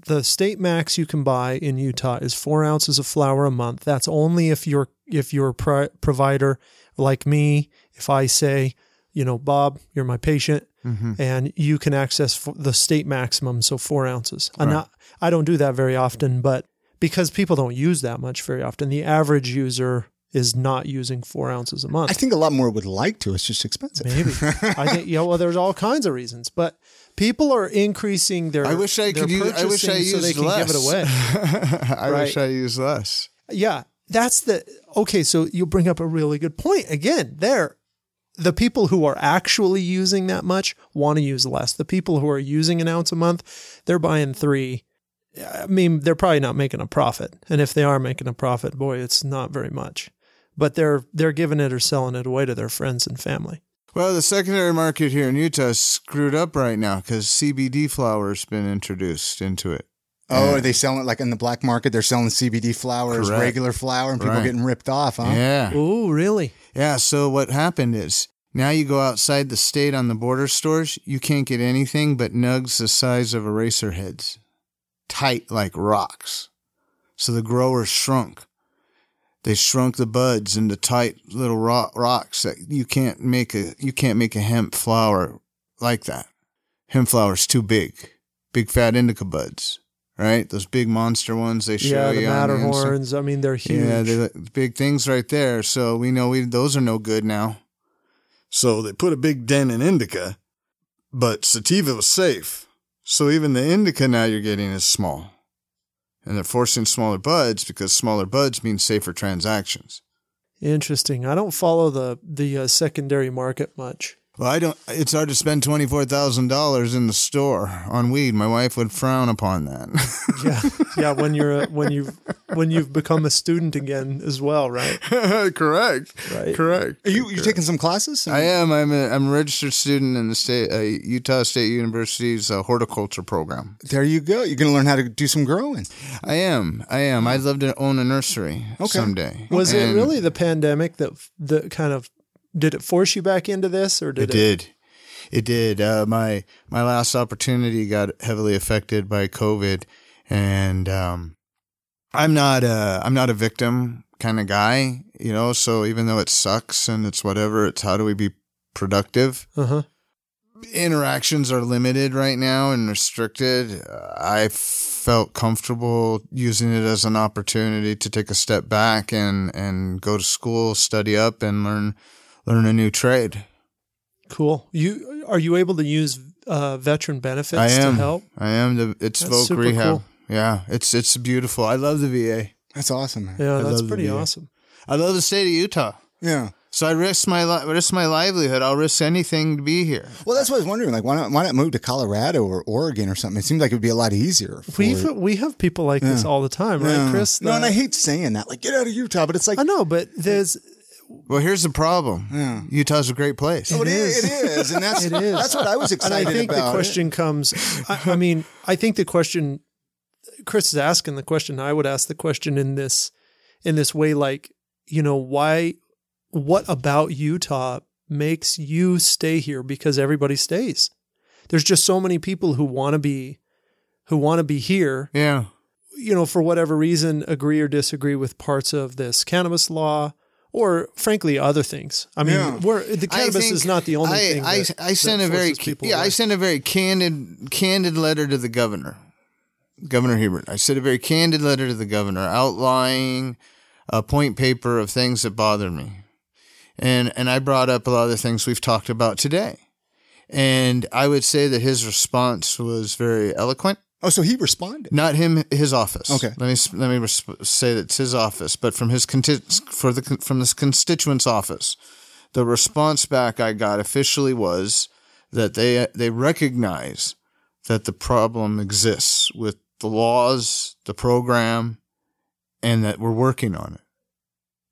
Speaker 2: the state max you can buy in Utah is four ounces of flour a month. That's only if you're if you're a pro- provider like me. If I say, you know, Bob, you're my patient, mm-hmm. and you can access the state maximum, so four ounces. I'm not. I don't do that very often, but because people don't use that much very often, the average user is not using four ounces a month.
Speaker 1: I think a lot more would like to. It's just expensive.
Speaker 2: Maybe. I think yeah. Well, there's all kinds of reasons, but people are increasing their.
Speaker 3: I wish I could use. I wish I used
Speaker 2: so they can
Speaker 3: less.
Speaker 2: give it away.
Speaker 3: I wish I used less.
Speaker 2: Yeah, that's the okay. So you bring up a really good point again. There, the people who are actually using that much want to use less. The people who are using an ounce a month, they're buying three. I mean, they're probably not making a profit, and if they are making a profit, boy, it's not very much. But they're they're giving it or selling it away to their friends and family.
Speaker 3: Well, the secondary market here in Utah is screwed up right now because CBD flower's been introduced into it.
Speaker 1: Oh, are they selling it like in the black market? They're selling CBD flour as
Speaker 3: Correct.
Speaker 1: regular flour, and people
Speaker 3: Right.
Speaker 1: getting ripped off, huh?
Speaker 3: Yeah.
Speaker 2: Oh, really?
Speaker 3: Yeah. So what happened is now you go outside the state on the border stores, you can't get anything but nugs the size of eraser heads. Tight like rocks. So the growers shrunk. They shrunk the buds into tight little ro- rocks that you can't make a you can't make a hemp flower like that. Hemp flower's too big, big fat indica buds, right? Those big monster ones they show
Speaker 2: yeah, the
Speaker 3: you Insta-
Speaker 2: Matterhorns. I mean, they're huge.
Speaker 3: yeah, they're big things right there. So we know we those are no good now. So they put a big dent in indica, but sativa was safe. So even the indica now you're getting is small. And they're forcing smaller buds because smaller buds mean safer transactions.
Speaker 2: Interesting. I don't follow the the uh, secondary market much.
Speaker 3: Well, I don't. It's hard to spend twenty four thousand dollars in the store on weed. My wife would frown upon that.
Speaker 2: Yeah, yeah. When you're a, when you when you've become a student again as well, right?
Speaker 3: Correct.
Speaker 2: Right.
Speaker 3: Correct.
Speaker 1: Are you you taking some classes?
Speaker 3: I am. I'm a, I'm a registered student in the state uh, Utah State University's uh, horticulture program.
Speaker 1: There you go. You're going to learn how to do some growing.
Speaker 3: I am. I am. I'd love to own a nursery
Speaker 1: Okay.
Speaker 3: someday.
Speaker 2: Was it really the pandemic that that kind of did it force you back into this, or did it?
Speaker 3: It did. It did. Uh, my my last opportunity got heavily affected by COVID, and um, I'm not a I'm not a victim kind of guy, you know. So even though it sucks and it's whatever, it's how do we be productive?
Speaker 2: Uh huh.
Speaker 3: interactions are limited right now and restricted. Uh, I felt comfortable using it as an opportunity to take a step back and, and go to school, study up and learn, learn a new trade.
Speaker 2: Cool. You are you able to use uh, veteran benefits
Speaker 3: I am.
Speaker 2: to help?
Speaker 3: I am the, it's
Speaker 2: That's
Speaker 3: Voc
Speaker 2: super
Speaker 3: Rehab.
Speaker 2: cool.
Speaker 3: Yeah. It's, it's beautiful. I love the VA.
Speaker 1: That's awesome. Man.
Speaker 2: Yeah,
Speaker 3: I
Speaker 2: that's
Speaker 3: love the
Speaker 2: pretty awesome.
Speaker 3: I love the state of Utah.
Speaker 1: Yeah.
Speaker 3: So I risk my, li- risk my livelihood. I'll risk anything to be here.
Speaker 1: Well, that's what I was wondering. Like, why not? Why not move to Colorado or Oregon or something? It seems like it would be a lot easier.
Speaker 2: We we have people like this all the time, right,
Speaker 1: Yeah.
Speaker 2: Chris?
Speaker 1: No, and I hate saying that. Like, get out of Utah, but it's like
Speaker 2: I know, but there's
Speaker 3: Well, here's the problem. Utah's a great place.
Speaker 1: Oh, it
Speaker 2: is.
Speaker 1: is. It is, and that's
Speaker 2: It is.
Speaker 1: that's what I was
Speaker 2: and I
Speaker 1: excited
Speaker 2: think
Speaker 1: about.
Speaker 2: the question comes. I, I mean, I think the question Chris is asking the question. I would ask the question in this in this way, like you know, why? What about Utah makes you stay here? Because everybody stays. There's just so many people who want to be who want to be here.
Speaker 3: Yeah.
Speaker 2: You know, for whatever reason, agree or disagree with parts of this cannabis law. Or frankly, other things. I mean,
Speaker 1: Yeah.
Speaker 2: we're, the cannabis is not the only
Speaker 3: I,
Speaker 2: thing.
Speaker 3: I,
Speaker 2: that-
Speaker 3: I sent a very yeah I sent a very candid candid letter to the governor, Governor Herbert. I sent a very candid letter to the governor outlining a point paper of things that bothered me, and and I brought up a lot of the things we've talked about today, and I would say that his response was very eloquent.
Speaker 1: Oh, so he responded.
Speaker 3: Not him, his office.
Speaker 1: Okay.
Speaker 3: Let me let me resp- say that it's his office, but from his conti- for the from this constituent's office, the response back I got officially was that they they recognize that the problem exists with the laws, the program, and that we're working on it.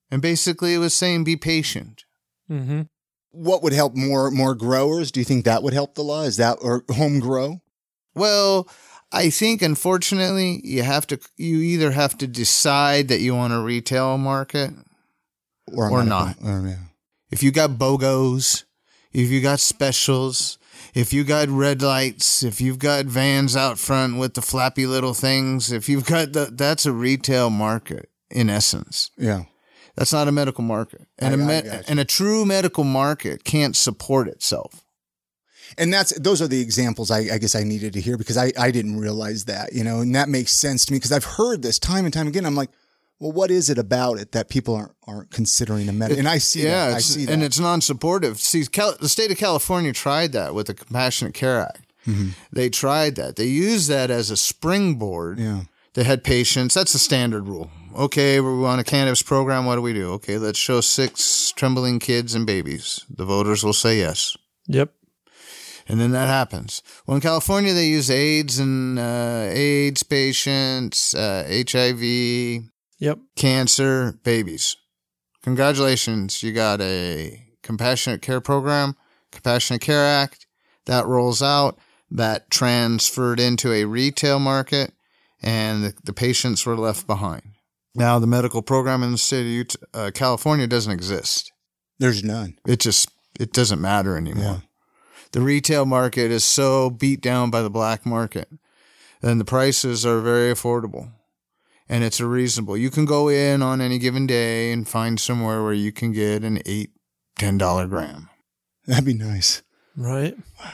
Speaker 3: And basically, it was saying be patient.
Speaker 2: Mm-hmm.
Speaker 1: What would help more more growers? Do you think that would help the law? Is that or home grow?
Speaker 3: Well, I think unfortunately you have to you either have to decide that you want a retail market
Speaker 1: Or,
Speaker 3: Or
Speaker 1: medical- Or, yeah.
Speaker 3: if you got BOGOs, if you got specials, if you got red lights, if you've got vans out front with the flappy little things, if you've got the, that's a retail market in essence.
Speaker 1: Yeah.
Speaker 3: That's not a medical market. And a
Speaker 1: I- I
Speaker 3: me- and a true medical market can't support itself.
Speaker 1: And that's those are the examples I, I guess I needed to hear because I, I didn't realize that, you know, and that makes sense to me because I've heard this time and time again. I'm like, well, what is it about it that people aren't aren't considering a medical? And I see
Speaker 3: yeah,
Speaker 1: that. I see that.
Speaker 3: and it's non-supportive. See, Cal- the state of California tried that with the Compassionate Care Act.
Speaker 1: Mm-hmm.
Speaker 3: They tried that. They used that as a springboard.
Speaker 1: yeah.
Speaker 3: They had patients. That's the standard rule. Okay, we're on a cannabis program. What do we do? Okay, let's show six trembling kids and babies. The voters will say yes.
Speaker 2: Yep.
Speaker 3: And then that happens. Well, in California, they use AIDS and uh, AIDS patients, uh, HIV,
Speaker 2: Yep.
Speaker 3: cancer, babies. Congratulations, you got a compassionate care program, Compassionate Care Act that rolls out. That transferred into a retail market, and the, the patients were left behind. Now, the medical program in the state of Utah, uh, California doesn't exist.
Speaker 1: There's none.
Speaker 3: It just it doesn't matter anymore.
Speaker 1: Yeah.
Speaker 3: The retail market is so beat down by the black market and the prices are very affordable and it's a reasonable. You can go in on any given day and find somewhere where you can get an eight, ten dollar gram.
Speaker 1: That'd be nice.
Speaker 2: Right. Wow.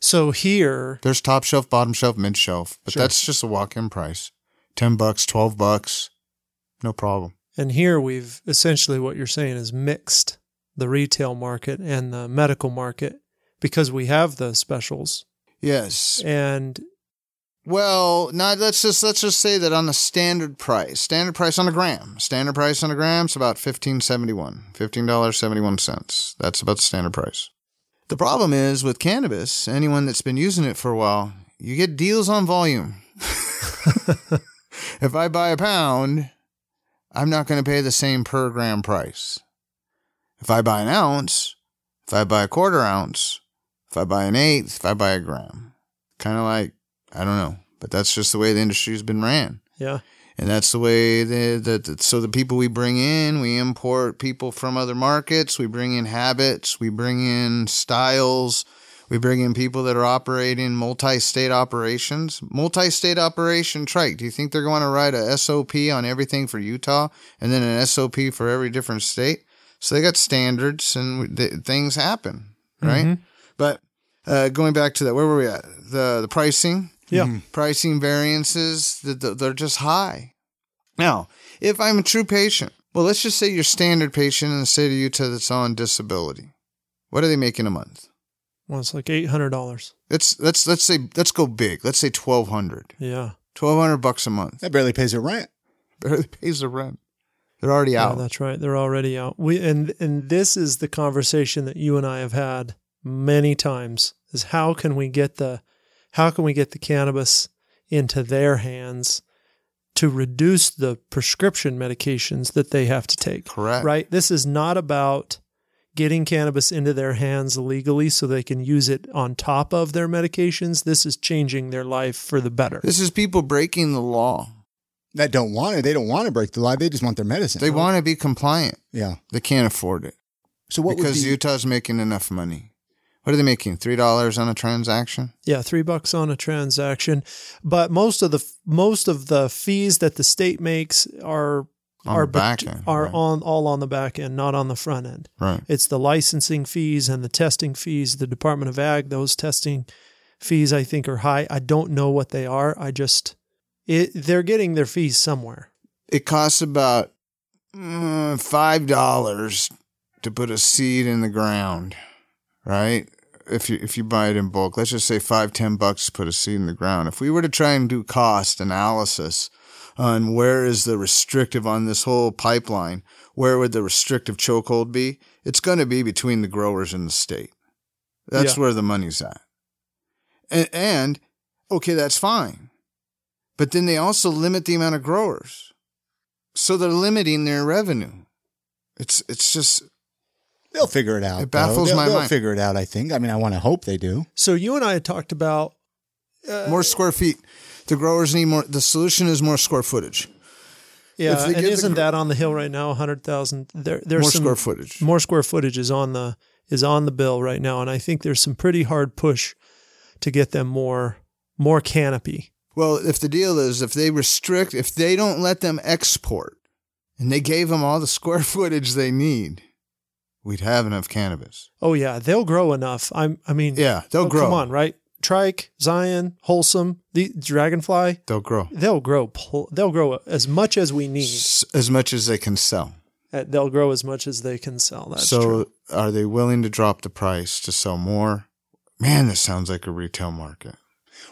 Speaker 2: So here,
Speaker 3: There's top shelf, bottom shelf, mid shelf, but
Speaker 1: Sure.
Speaker 3: that's just a walk in price. Ten bucks, twelve bucks, no problem.
Speaker 2: and here we've essentially what you're saying is mixed the retail market and the medical market because we have the specials
Speaker 3: Yes.
Speaker 2: and
Speaker 3: Well, not let's just let's just say that on the standard price, standard price on a gram, standard price on a gram is about fifteen seventy one, fifteen dollars seventy one cents. That's about the standard price. The problem is with cannabis, anyone that's been using it for a while, you get deals on volume. if I buy a pound, I'm not going to pay the same per gram price. If I buy an ounce, if I buy a quarter ounce, if I buy an eighth, if I buy a gram, kind of like I don't know, but that's just the way the industry's been ran.
Speaker 2: yeah
Speaker 3: And that's the way that, so the people we bring in, we import people from other markets, we bring in habits, we bring in styles, we bring in people that are operating multi-state operations. Multi-state operation Tryke. Do you think they're going to write a SOP on everything for Utah and then an SOP for every different state? So they got standards and th- things happen, right? Mm-hmm. But uh, going back to that, where were we at? The the pricing?
Speaker 2: Yeah.
Speaker 3: Pricing variances th- th- they're just high. Now if i'm a true patient well let's just say you're standard patient in the state of utah that's on disability what are they making a month?
Speaker 2: Well it's like $800
Speaker 3: let's let's let's say let's go big. Let's say 1200
Speaker 2: yeah.
Speaker 3: 1200 bucks a month.
Speaker 1: That barely pays their rent.
Speaker 3: barely pays the rent. They're already
Speaker 2: Yeah,
Speaker 3: out.
Speaker 2: that's right. They're already out. We and and this is the conversation that you and I have had many times is how can we get the how can we get the cannabis into their hands to reduce the prescription medications that they have to take.
Speaker 3: correct
Speaker 2: Right? This is not about getting cannabis into their hands legally so they can use it on top of their medications. This is changing their life for the better.
Speaker 3: this is people breaking the law
Speaker 1: That don't want it. They don't want to break the law. They just want their medicine.
Speaker 3: they want to be compliant
Speaker 1: yeah.
Speaker 3: they can't afford it
Speaker 1: So what
Speaker 3: because
Speaker 1: would be,
Speaker 3: utah's making enough money what are they making three dollars on a transaction
Speaker 2: Yeah, three bucks on a transaction, but most of the most of the fees that the state makes are
Speaker 3: On
Speaker 2: are
Speaker 3: the back end,
Speaker 2: are
Speaker 3: right.
Speaker 2: on all on the back end, not on the front end.
Speaker 3: right
Speaker 2: It's the licensing fees and the testing fees. The Department of Ag, those testing fees, I think, are high. I don't know what they are. I just it, they're getting their fees somewhere.
Speaker 3: it costs about mm, five dollars to put a seed in the ground, right? If you if you buy it in bulk, let's just say five ten bucks to put a seed in the ground. If we were to try and do cost analysis on where is the restrictive on this whole pipeline, where would the restrictive chokehold be? It's going to be between the growers and the state. That's
Speaker 2: Yeah.
Speaker 3: where the money's at. And, and okay, that's fine. But then they also limit the amount of growers. So they're limiting their revenue. It's it's just
Speaker 1: they'll figure it out.
Speaker 3: It baffles
Speaker 1: though. They'll-
Speaker 3: my
Speaker 1: they'll
Speaker 3: mind.
Speaker 1: figure it out. I think. I mean, I want to hope they do.
Speaker 2: So you and I had talked about uh,
Speaker 3: more square feet. The growers need more. The solution is more square footage,
Speaker 2: yeah, and isn't
Speaker 3: gr-
Speaker 2: that on the hill right now? hundred thousand. There, there's
Speaker 3: more
Speaker 2: some,
Speaker 3: square footage.
Speaker 2: more square footage is on the is on the bill right now, and I think there's some pretty hard push to get them more more canopy.
Speaker 3: Well, if the deal is if they restrict, if they don't let them export, and they gave them all the square footage they need, we'd have enough cannabis.
Speaker 2: Oh yeah, they'll grow enough. I'm. I mean,
Speaker 3: Yeah, they'll
Speaker 2: oh,
Speaker 3: grow.
Speaker 2: Come on, right? Tryke, Zion, Wholesome, the Dragonfly.
Speaker 3: They'll grow
Speaker 2: They'll grow. pl- They'll grow as much as we need.
Speaker 3: S- as much as they can sell.
Speaker 2: Uh, They'll grow as much as they can sell. That's
Speaker 3: so,
Speaker 2: true.
Speaker 3: are they willing to drop the price to sell more? Man, this sounds like a retail market.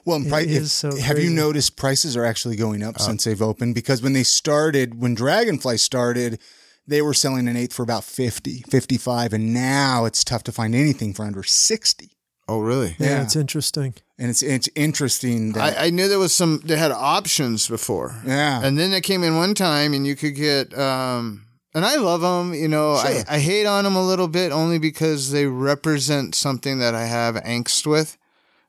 Speaker 1: Well, pri- if-
Speaker 2: so
Speaker 1: have you noticed prices are actually going
Speaker 3: Uh,
Speaker 1: up since they've opened? Because when they started, when Dragonfly started, they were selling an eighth for about 50, 55, and now it's tough to find anything for under 60.
Speaker 3: Oh, really?
Speaker 2: yeah,
Speaker 1: yeah.
Speaker 2: it's interesting.
Speaker 1: And it's it's interesting that
Speaker 3: I, I knew there was some. They had options before.
Speaker 1: yeah.
Speaker 3: And then they came in one time, and you could get. um And I love them. You know,
Speaker 1: Sure.
Speaker 3: I, I hate on them a little bit only because they represent something that I have angst with.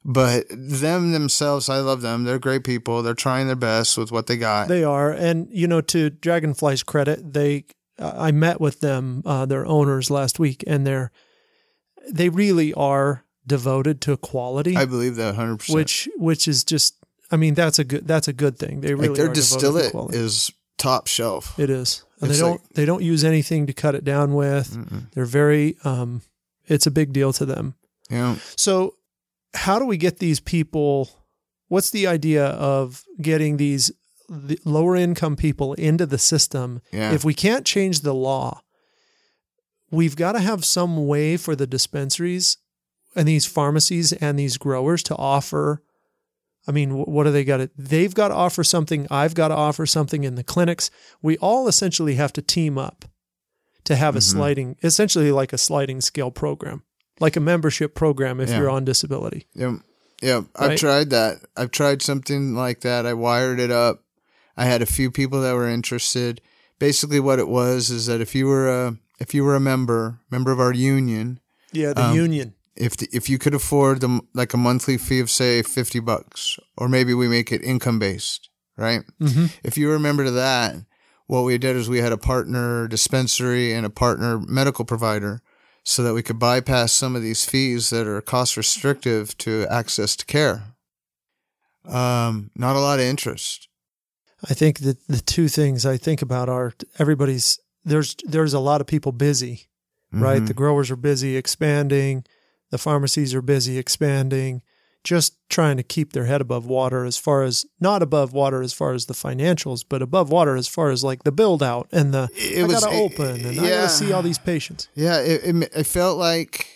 Speaker 3: But them themselves, I love them. They're great people. They're trying their best with what they got.
Speaker 2: They are, and you know, to Dragonfly's credit, they I met with them, uh, their owners last week, and they're they really are devoted to quality,
Speaker 3: I believe that 100%.
Speaker 2: which which is just I mean, that's a good that's a good thing. They really
Speaker 3: like their
Speaker 2: to
Speaker 3: distillate
Speaker 2: quality.
Speaker 3: is top shelf.
Speaker 2: It is. And
Speaker 3: It's
Speaker 2: they don't
Speaker 3: like-
Speaker 2: they don't use anything to cut it down with.
Speaker 3: Mm-mm.
Speaker 2: They're very um it's a big deal to them.
Speaker 3: Yeah.
Speaker 2: So how do we get these people what's the idea of getting these the lower income people into the system
Speaker 3: Yeah.
Speaker 2: if we can't change the law? We've got to have some way for the dispensaries and these pharmacies and these growers to offer I mean, what do they got to? They've got to offer something. I've got to offer something in the clinics. We all essentially have to team up to have a
Speaker 3: Mhm.
Speaker 2: sliding, essentially like a sliding scale program, like a membership program if
Speaker 3: Yeah.
Speaker 2: you're on disability.
Speaker 3: Yeah. Yep. I've
Speaker 2: Right?
Speaker 3: tried that. I've tried something like that. I wired it up. I had a few people that were interested. Basically what it was is that if you were a if you were a member, member of our union,
Speaker 2: Yeah, the
Speaker 3: Um,
Speaker 2: union.
Speaker 3: if the, if you could afford the like a monthly fee of say 50 bucks or maybe we make it income based, right?
Speaker 2: hmm
Speaker 3: If you remember to that, what we did is we had a partner dispensary and a partner medical provider so that we could bypass some of these fees that are cost restrictive to access to care. Um, not a lot of interest.
Speaker 2: I think that the two things I think about are everybody's there's there's a lot of people busy, right?
Speaker 3: Mhm.
Speaker 2: The growers are busy expanding, the pharmacies are busy expanding, just trying to keep their head above water as far as not above water as far as the financials, but above water as far as like the build out and the
Speaker 3: It
Speaker 2: I
Speaker 3: was-
Speaker 2: gotta
Speaker 3: it-
Speaker 2: open and I gotta see all these patients.
Speaker 3: Yeah, it, it, it felt like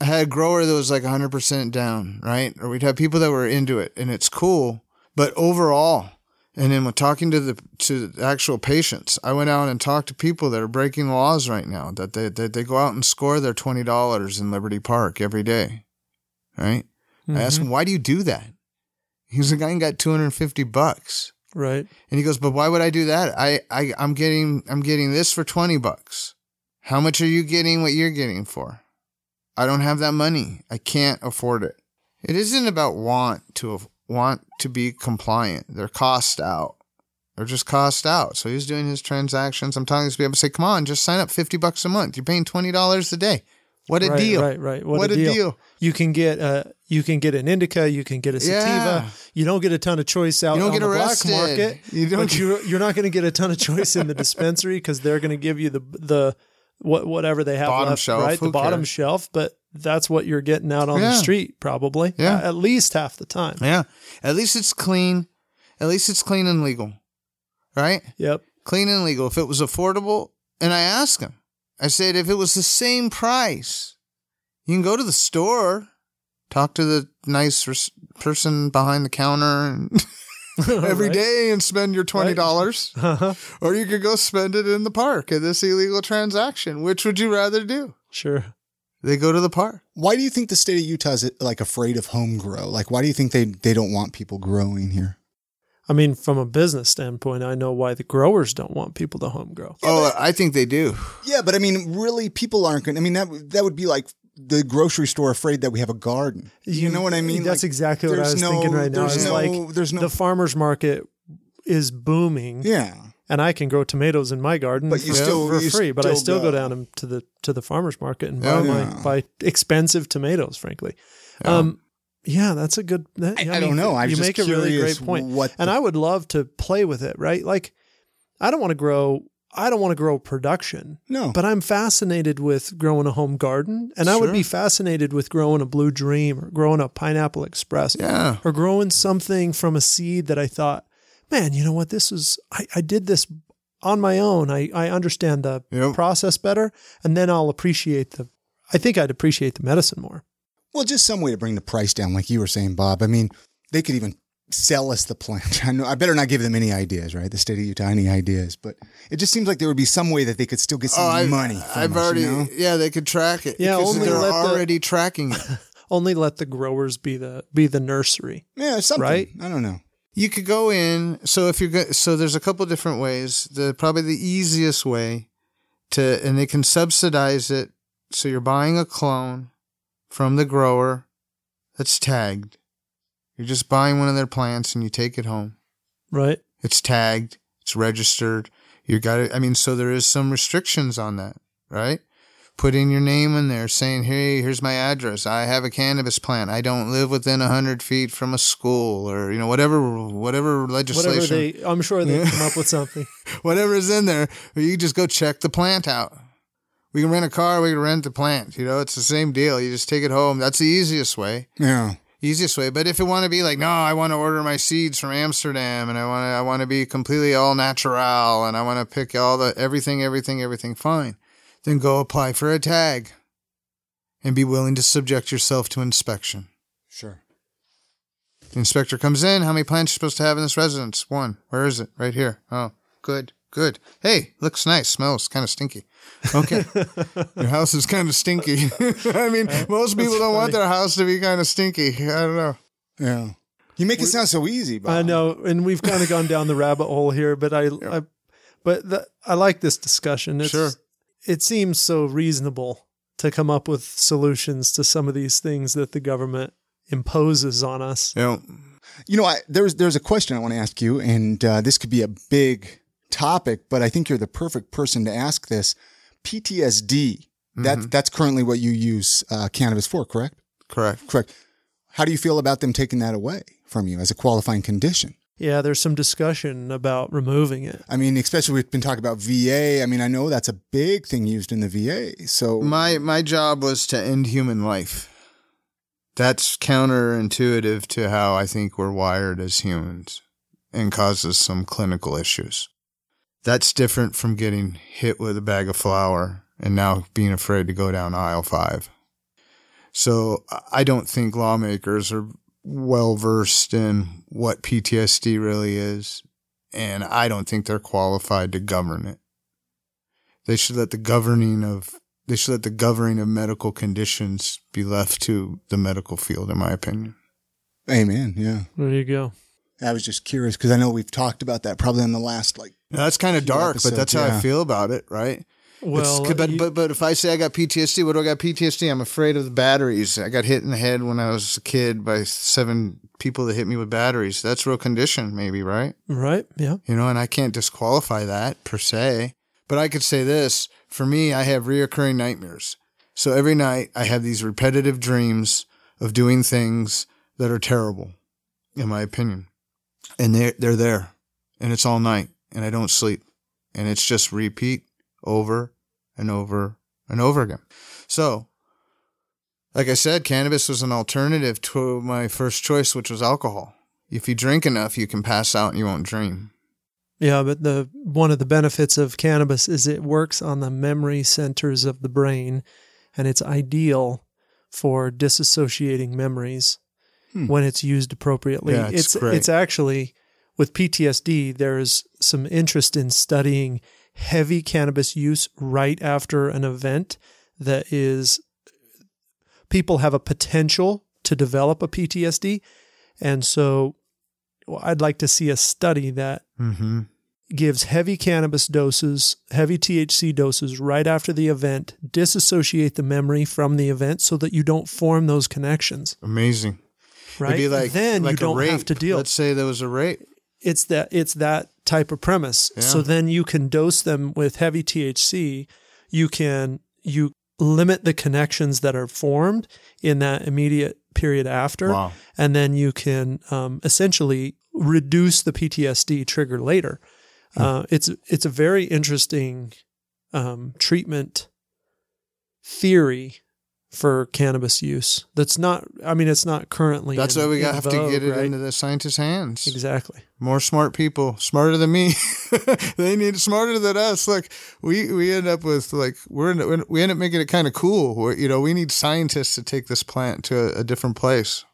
Speaker 3: I had a grower that was like 100% down, right? Or we'd have people that were into it and it's cool. But overall, and then when talking to the to the actual patients, I went out and talked to people that are breaking laws right now that they that they go out and score their twenty dollars in Liberty Park every day, right? I asked
Speaker 2: Mhm.
Speaker 3: him, "Why do you do that?" He was a guy and got two hundred and fifty bucks,
Speaker 2: Right.
Speaker 3: and he goes, "But why would I do that? I I I'm getting I'm getting this for twenty bucks. How much are you getting? What you're getting for? I don't have that money. I can't afford it. It isn't about want to want to be compliant. They're cost out. They're just cost out. So he's doing his transactions. I'm telling these people, say, come on, just sign up 50 bucks a month. You're paying $20 a day. What a
Speaker 2: right,
Speaker 3: deal.
Speaker 2: Right, right. What,
Speaker 3: What,
Speaker 2: a,
Speaker 3: a
Speaker 2: deal.
Speaker 3: deal.
Speaker 2: You can get uh you can get an indica, you can get a sativa.
Speaker 3: Yeah.
Speaker 2: You don't get a ton of choice out
Speaker 3: You don't
Speaker 2: on
Speaker 3: get
Speaker 2: the
Speaker 3: arrested.
Speaker 2: black market.
Speaker 3: You don't
Speaker 2: but
Speaker 3: get-
Speaker 2: you're, you're not going to get a ton of choice in the dispensary because they're going to give you the the what whatever they have
Speaker 3: Bottom
Speaker 2: left,
Speaker 3: shelf,
Speaker 2: right? The
Speaker 3: who
Speaker 2: bottom
Speaker 3: cares?
Speaker 2: shelf, but that's what you're getting out on the street probably.
Speaker 3: Yeah.
Speaker 2: Uh, at least half the time.
Speaker 3: Yeah. At least it's clean. At least it's clean and legal. Right?
Speaker 2: Yep.
Speaker 3: Clean and legal. If it was affordable, and I asked him, I said, if it was the same price, you can go to the store, talk to the nice res- person behind the counter and every
Speaker 2: Right.
Speaker 3: day and spend your $20.
Speaker 2: Uh-huh.
Speaker 3: Or you could go spend it in the park at this illegal transaction. Which would you rather do?
Speaker 2: Sure.
Speaker 3: They go to the park.
Speaker 1: Why do you think the state of Utah is like afraid of home grow? Like, why do you think they they don't want people growing here?
Speaker 2: I mean, from a business standpoint, I know why the growers don't want people to home grow.
Speaker 3: oh, I think they do.
Speaker 1: Yeah, but I mean, really, people aren't going. to I mean, that that would be like the grocery store afraid that we have a garden. You, know what I mean?
Speaker 2: That's
Speaker 1: Like,
Speaker 2: exactly what I was
Speaker 1: no-
Speaker 2: thinking right now.
Speaker 1: there's
Speaker 2: It's
Speaker 1: no-
Speaker 2: like
Speaker 1: there's no-
Speaker 2: the farmers market is booming,
Speaker 1: Yeah,
Speaker 2: and I can grow tomatoes in my garden
Speaker 1: But you
Speaker 2: for,
Speaker 1: still-
Speaker 2: for
Speaker 1: you
Speaker 2: free. But I
Speaker 1: still
Speaker 2: go
Speaker 1: go.
Speaker 2: down and- to the to the farmers market and buy
Speaker 3: Yeah.
Speaker 2: my buy expensive tomatoes. Frankly,
Speaker 3: Yeah.
Speaker 2: um, yeah, that's a good. That,
Speaker 1: I,
Speaker 2: I
Speaker 1: I don't know. I'm
Speaker 2: you
Speaker 1: just
Speaker 2: make a really
Speaker 1: curious
Speaker 2: great point,
Speaker 1: What
Speaker 2: and
Speaker 1: the-
Speaker 2: I would love to play with it. Right, like I don't want to grow. I don't want to grow production.
Speaker 1: no,
Speaker 2: But I'm fascinated with growing a home garden, and I would be fascinated with growing a Blue Dream or growing a Pineapple Express
Speaker 3: Yeah.
Speaker 2: or growing something from a seed that I thought, man, you know what? This is, I, I did this on my own. I, I understand the
Speaker 3: Yep.
Speaker 2: process better, and then I'll appreciate the, I think I'd appreciate the medicine more.
Speaker 1: well, just some way to bring the price down, like you were saying, Bob. I mean, they could even sell us the plant. I know. I better not give them any ideas, right? The state of Utah, any ideas, but it just seems like there would be some way that they could still get some
Speaker 3: Oh, I've,
Speaker 1: money. From
Speaker 3: I've
Speaker 1: us,
Speaker 3: already,
Speaker 1: you know?
Speaker 3: yeah, they could track it.
Speaker 2: Yeah, only
Speaker 3: they're
Speaker 2: let the-
Speaker 3: already tracking it.
Speaker 2: Only let the growers be the, be the nursery.
Speaker 1: yeah, something.
Speaker 2: Right?
Speaker 1: I don't know.
Speaker 3: You could go in. So if you're go, so there's a couple different ways. The probably the easiest way to, and they can subsidize it. So you're buying a clone from the grower that's tagged. You're just buying one of their plants and you take it home.
Speaker 2: Right.
Speaker 3: It's tagged. It's registered. You got it. I mean, so there is some restrictions on that, right? Putting your name in there saying, Hey, here's my address. I have a cannabis plant. I don't live within a hundred feet from a school or, you know, whatever, whatever legislation,
Speaker 2: Whatever they, I'm sure they come up with something.
Speaker 3: whatever is in there, you just go check the plant out. We can rent a car. We can rent the plant. You know, it's the same deal. You just take it home. That's the easiest way
Speaker 1: Yeah.
Speaker 3: easiest way. But if you want to be like, no, I want to order my seeds from Amsterdam, and I want to, I want to be completely all natural, and I want to pick all the everything, everything, everything. Fine, then go apply for a tag, and be willing to subject yourself to inspection.
Speaker 1: Sure.
Speaker 3: The inspector comes in. How many plants you supposed to have in this residence? One. Where is it? Right here. Oh, good, good. Hey, looks nice. Smells kind of stinky. Okay, your house is kind of stinky. I mean, most people don't want their house to be kind of stinky. I don't know.
Speaker 1: Yeah. You make it sound so easy, Bob.
Speaker 2: I know, and we've kind of gone down the rabbit hole here, but I, I but the, I like this discussion. It's,
Speaker 3: Sure.
Speaker 2: It seems so reasonable to come up with solutions to some of these things that the government imposes on us.
Speaker 3: You know,
Speaker 1: You know, I, there's there's a question I want to ask you, and uh, this could be a big topic, but I think you're the perfect person to ask this. PTSD. That that's currently what you use uh, cannabis for, correct?
Speaker 3: correct.
Speaker 1: Correct. How do you feel about them taking that away from you as a qualifying condition?
Speaker 2: Yeah, there's some discussion about removing it.
Speaker 1: I mean, especially we've been talking about VA. I mean, I know that's a big thing used in the VA. So
Speaker 3: My my job was to end human life. That's counterintuitive to how I think we're wired as humans and causes some clinical issues. That's different from getting hit with a bag of flour and now being afraid to go down aisle five. So I don't think lawmakers are well versed in what PTSD really is. And I don't think they're qualified to govern it. They should let the governing of they should let the governing of medical conditions be left to the medical field, in my opinion.
Speaker 1: amen. Yeah.
Speaker 2: There you go.
Speaker 1: I was just curious because I know we've talked about that probably in the last like
Speaker 3: Now, that's kind of dark, but that's
Speaker 1: episodes,
Speaker 3: how
Speaker 1: yeah.
Speaker 3: I feel about it, right?
Speaker 2: Well,
Speaker 3: It's- but, but but if I say I got PTSD, what do I got PTSD? I'm afraid of the batteries. I got hit in the head when I was a kid by seven people that hit me with batteries. That's real condition, maybe, right?
Speaker 2: right? Yeah.
Speaker 3: you know, and I can't disqualify that per se. But I could say this for me, I have reoccurring nightmares. So every night I have these repetitive dreams of doing things that are terrible, in my opinion. And they're, they're there and it's all night and I don't sleep and it's just repeat over and over and over again. So, like I said, cannabis was an alternative to my first choice, which was alcohol. If you drink enough, you can pass out and you won't dream.
Speaker 2: Yeah, but the one of the benefits of cannabis is it works on the memory centers of the brain and it's ideal for disassociating memories hmm. when it's used appropriately.
Speaker 3: Yeah, it's
Speaker 2: it's it's actually with PTSD there's some interest in studying heavy cannabis use right after an event that is people have a potential to develop a PTSD and so well, I'd like to see a study that
Speaker 3: Mm-hmm.
Speaker 2: gives heavy cannabis doses, heavy THC doses right after the event, disassociate the memory from the event so that you don't form those connections,
Speaker 3: Amazing.
Speaker 2: right?
Speaker 3: It'd be like,
Speaker 2: then
Speaker 3: like
Speaker 2: you don't
Speaker 3: rape.
Speaker 2: have to deal.
Speaker 3: Let's say there was a rape.
Speaker 2: it's that it's that type of premise. So then you can dose them with heavy THC. You can you limit the connections that are formed in that immediate period after,
Speaker 3: Wow.
Speaker 2: and then you can um, essentially reduce the PTSD trigger later.
Speaker 3: Hmm.
Speaker 2: Uh, it's it's a very interesting um, treatment theory for cannabis use. That's not. I mean, it's not currently.
Speaker 3: That's
Speaker 2: in-
Speaker 3: why we got, have to get it
Speaker 2: right?
Speaker 3: into the scientists' hands.
Speaker 2: exactly.
Speaker 3: More smart people, smarter than me. they need smarter than us. Like we we end up with like we're in, we end up making it kind of cool. Where, you know, we need scientists to take this plant to a, a different place.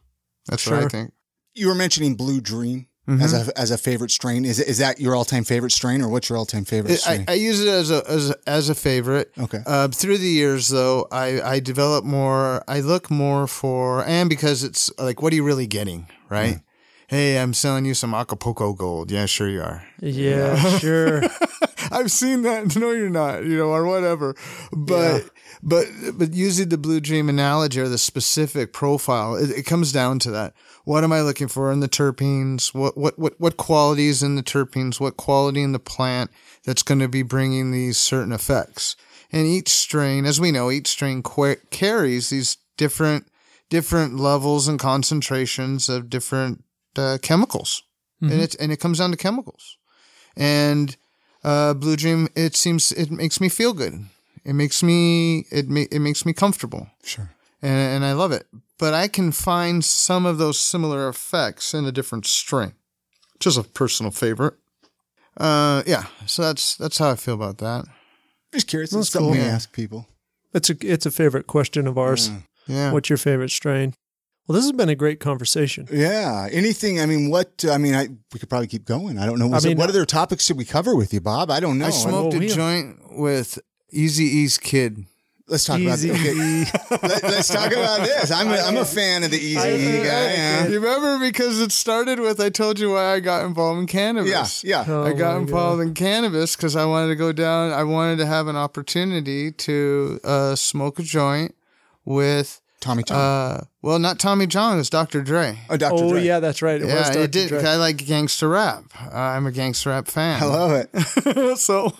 Speaker 3: That's what I think.
Speaker 1: you were mentioning Blue Dream as a as a favorite strain. Is is that your all time favorite strain, or what's your all time favorite
Speaker 3: I,
Speaker 1: strain?
Speaker 3: I use it as a as as a favorite.
Speaker 1: Okay.
Speaker 3: Uh, through the years, though, I I develop more. I look more for, and because it's like, what are you really getting, right? Hey, I'm selling you some Acapulco gold. Yeah, sure you are.
Speaker 2: Yeah, sure.
Speaker 3: I've seen that. No, you're not. You know, or whatever. But but but using the blue dream analogy or the specific profile, it, it comes down to that. What am I looking for in the terpenes? What what what what qualities in the terpenes? What quality in the plant that's going to be bringing these certain effects? And each strain, as we know, each strain qu- carries these different different levels and concentrations of different uh, chemicals, and it and it comes down to chemicals. And uh, Blue Dream, it seems it makes me feel good. It makes me it ma- it makes me comfortable
Speaker 1: Sure.
Speaker 3: and, and I love it. But I can find some of those similar effects in a different strain. Just a personal favorite. Uh, yeah. So that's that's how I feel about that.
Speaker 1: Just curious.
Speaker 2: That's
Speaker 1: It's something
Speaker 2: cool.
Speaker 1: we ask people.
Speaker 2: It's a it's a favorite question of ours.
Speaker 3: Yeah.
Speaker 2: What's your favorite strain? Well, this has been a great conversation.
Speaker 1: Yeah. Anything? I mean, what? I mean, I we could probably keep going. I don't know. Was
Speaker 2: I
Speaker 1: it-
Speaker 2: mean,
Speaker 1: what other topics should we cover with you, Bob? I don't know.
Speaker 3: I smoked
Speaker 2: Well,
Speaker 3: a
Speaker 2: we-
Speaker 3: joint with Eazy-E's kid.
Speaker 1: Let's talk about the
Speaker 2: Easy.
Speaker 1: about. Okay. Let, us talk about this. I'm a, I'm a fan of the Easy E guy. Yeah.
Speaker 3: You remember because it started with I told you why I got involved in cannabis.
Speaker 1: Yeah. Yeah.
Speaker 2: Oh
Speaker 3: I got
Speaker 2: my
Speaker 3: involved in cannabis because I wanted to go down. I wanted to have an opportunity to uh, smoke a joint with,
Speaker 1: Tommy Chong.
Speaker 3: uh, well, not Tommy Chong, it was Dr. Dre.
Speaker 1: oh, Dr.
Speaker 2: Oh
Speaker 1: Dre.
Speaker 2: yeah, that's right. It was
Speaker 3: Yeah,
Speaker 2: Dr.
Speaker 3: it did.
Speaker 2: Dre.
Speaker 3: 'cause I like gangster rap. I'm a gangster rap fan.
Speaker 1: I love it.
Speaker 3: so,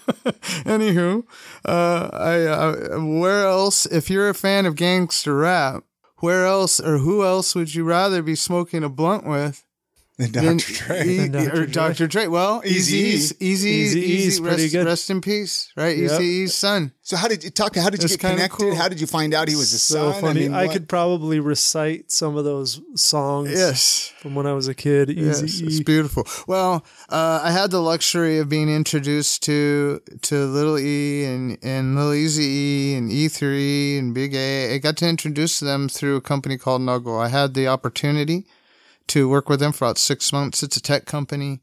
Speaker 3: anywho, uh, I, uh, where else? If you're a fan of gangster rap, where else or who else would you rather be smoking a blunt with
Speaker 1: And
Speaker 3: than
Speaker 1: Dr. Dre.
Speaker 3: E-
Speaker 2: Than Dr.
Speaker 3: or
Speaker 2: Dre.
Speaker 3: Dr. Dre? Well,
Speaker 1: Eazy-E.
Speaker 3: Easy, Easy,
Speaker 2: Eazy-E's
Speaker 3: Easy,
Speaker 2: pretty
Speaker 3: rest,
Speaker 2: good.
Speaker 3: rest in peace, right?
Speaker 2: Yep.
Speaker 3: Eazy-E's son.
Speaker 1: So how did you talk? How did you
Speaker 3: It's
Speaker 1: get connected?
Speaker 3: cool.
Speaker 1: How did you find out he was a
Speaker 2: so
Speaker 1: son?
Speaker 2: funny. I,
Speaker 1: mean, what-
Speaker 2: could probably recite some of those songs
Speaker 3: Yes.
Speaker 2: from when I was a kid.
Speaker 3: Yes,
Speaker 2: Easy
Speaker 3: it's
Speaker 2: E.
Speaker 3: beautiful. Well, uh, I had the luxury of being introduced to to Little E and and Little Easy E and E three and Big A. I got to introduce them through a company called Nugl. I had the opportunity to work with them for about six months. It's a tech company.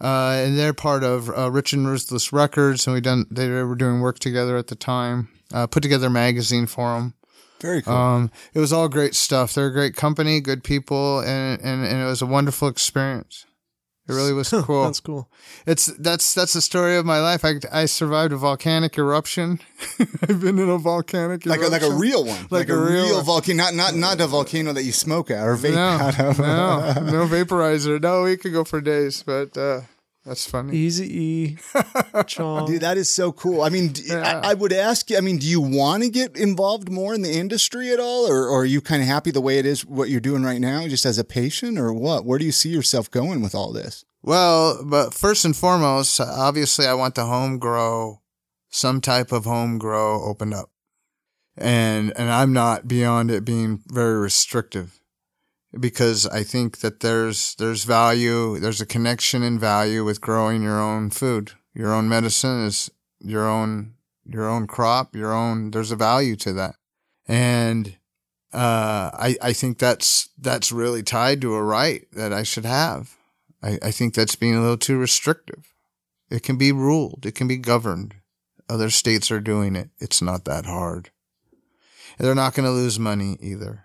Speaker 3: Uh, and they're part of uh, Rich and Ruthless Records, and we done they were doing work together at the time. Uh, put together a magazine for them.
Speaker 1: very cool.
Speaker 3: Um, it was all great stuff. They're a great company, good people, and, and, and it was a wonderful experience. It really was cool.
Speaker 2: That's cool.
Speaker 3: It's that's that's the story of my life. I, I survived a volcanic eruption. I've been in a volcanic
Speaker 1: like a, like a real one, like, a,
Speaker 3: a real
Speaker 1: real volcano, not not not a volcano that you smoke out or vape
Speaker 3: no,
Speaker 1: out of.
Speaker 3: no, no vaporizer. No, we could go for days, but uh, that's funny.
Speaker 2: Easy E. Chong.
Speaker 1: Dude, that is so cool. I mean, I would ask you. I mean, do you want to get involved more in the industry at all, or, or are you kind of happy the way it is, what you're doing right now, just as a patient, or what? Where do you see yourself going with all this?
Speaker 3: Well, but first and foremost, obviously, I want the home grow, some type of home grow opened up, and and I'm not beyond it being very restrictive, because I think that there's there's value, there's a connection in value with growing your own food, your own medicine is your own your own crop, your own. There's a value to that, and uh, I I think that's that's really tied to a right that I should have. I, I think that's being a little too restrictive. It can be ruled. It can be governed. Other states are doing it. It's not that hard. And they're not going to lose money either.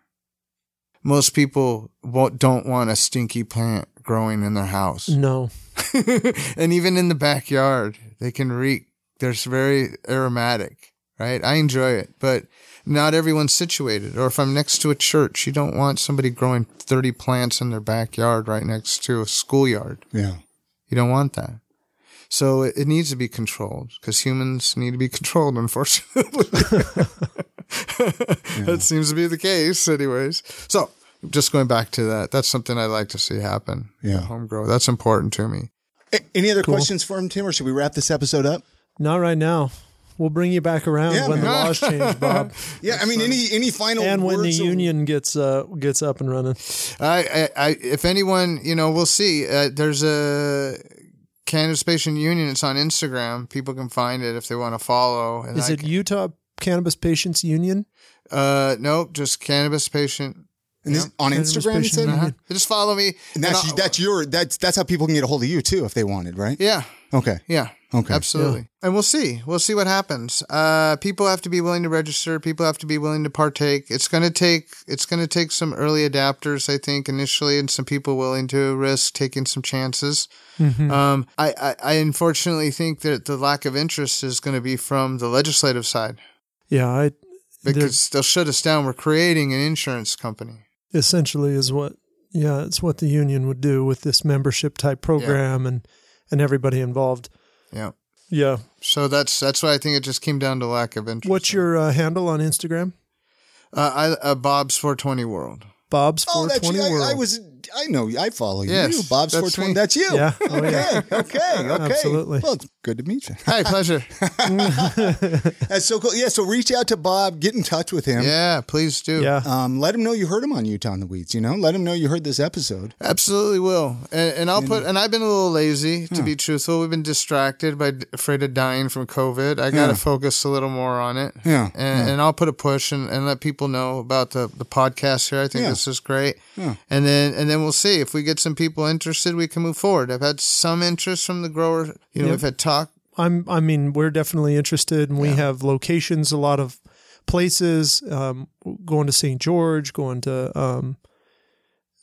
Speaker 3: Most people won't, don't want a stinky plant growing in their house.
Speaker 2: No.
Speaker 3: and even in the backyard, they can reek. They're very aromatic, right? I enjoy it, but not everyone's situated. Or if I'm next to a church, you don't want somebody growing 30 plants in their backyard right next to a schoolyard.
Speaker 1: Yeah.
Speaker 3: You don't want that. So it, it needs to be controlled because humans need to be controlled, unfortunately. That seems to be the case, anyways. So just going back to that, that's something I'd like to see happen.
Speaker 1: Yeah.
Speaker 3: Home grow. That's important to me.
Speaker 1: A- Any other questions for him, Tim, or should we wrap this episode up?
Speaker 2: Not right now. We'll bring you back around
Speaker 1: Yeah,
Speaker 2: when the laws change, Bob,
Speaker 1: Yeah, I mean, any any final
Speaker 2: and when the
Speaker 1: words
Speaker 2: union gets uh, gets up and running.
Speaker 3: I, I, I if anyone, you know, we'll see. Uh, there's a Cannabis Patient Union. It's on Instagram. People can find it if they want to follow. And
Speaker 2: Is
Speaker 3: I
Speaker 2: it
Speaker 3: can-
Speaker 2: Utah Cannabis Patients Union?
Speaker 3: Uh, nope, just Cannabis Patient.
Speaker 1: and this, on
Speaker 2: Cannabis
Speaker 1: Instagram. You said.
Speaker 3: Uh-huh. Just follow me.
Speaker 1: and that's
Speaker 3: And
Speaker 1: that's your that's that's how people can get a hold of you too if they wanted, right?
Speaker 3: yeah,
Speaker 1: Okay.
Speaker 3: yeah.
Speaker 1: Okay.
Speaker 3: Absolutely. And we'll see. We'll see what happens. Uh, people have to be willing to register. People have to be willing to partake. It's going to take, it's going to take some early adapters, I think, initially, and some people willing to risk taking some chances. Um, I, I, I unfortunately think that the lack of interest is going to be from the legislative side
Speaker 2: Yeah, I
Speaker 3: because they'll shut us down. We're creating an insurance company.
Speaker 2: essentially is what yeah, it's what the union would do with this membership type program and and everybody involved.
Speaker 3: Yeah.
Speaker 2: Yeah.
Speaker 3: So that's that's why I think it just came down to lack of interest.
Speaker 2: What's your uh, handle on Instagram?
Speaker 3: uh, I, uh, Bob's 420 World?
Speaker 2: Bob's
Speaker 1: Oh, that's
Speaker 2: 420
Speaker 1: you.
Speaker 2: World.
Speaker 1: I, I was. I know. I follow you.
Speaker 3: Yes,
Speaker 1: Bob's
Speaker 3: that's
Speaker 1: 420.
Speaker 3: me.
Speaker 1: That's you.
Speaker 2: Yeah. Oh, yeah.
Speaker 1: Okay. Okay. Okay.
Speaker 2: Absolutely.
Speaker 1: Well, it's good to meet you.
Speaker 3: Hey, pleasure.
Speaker 1: That's so cool. Yeah. So reach out to Bob. Get in touch with him.
Speaker 3: yeah, please do.
Speaker 2: yeah.
Speaker 1: Um, let him know you heard him on Utah in the Weeds. You know, let him know you heard this episode.
Speaker 3: Absolutely will. And, and I'll put, and I've been a little lazy to be truthful. We've been distracted by afraid of dying from COVID. I got to
Speaker 1: Yeah.
Speaker 3: focus a little more on it.
Speaker 1: Yeah,
Speaker 3: And, and I'll put a push and, and let people know about the, the podcast here. I think
Speaker 1: Yeah.
Speaker 3: this is great. Yeah. And then, and then we'll see if we get some people interested, we can move forward. I've had some interest from the grower. You know,
Speaker 2: Yep.
Speaker 3: we've had talk.
Speaker 2: I'm. I mean, we're definitely interested, and we have locations, a lot of places. Um, going to St. George, going to. Um,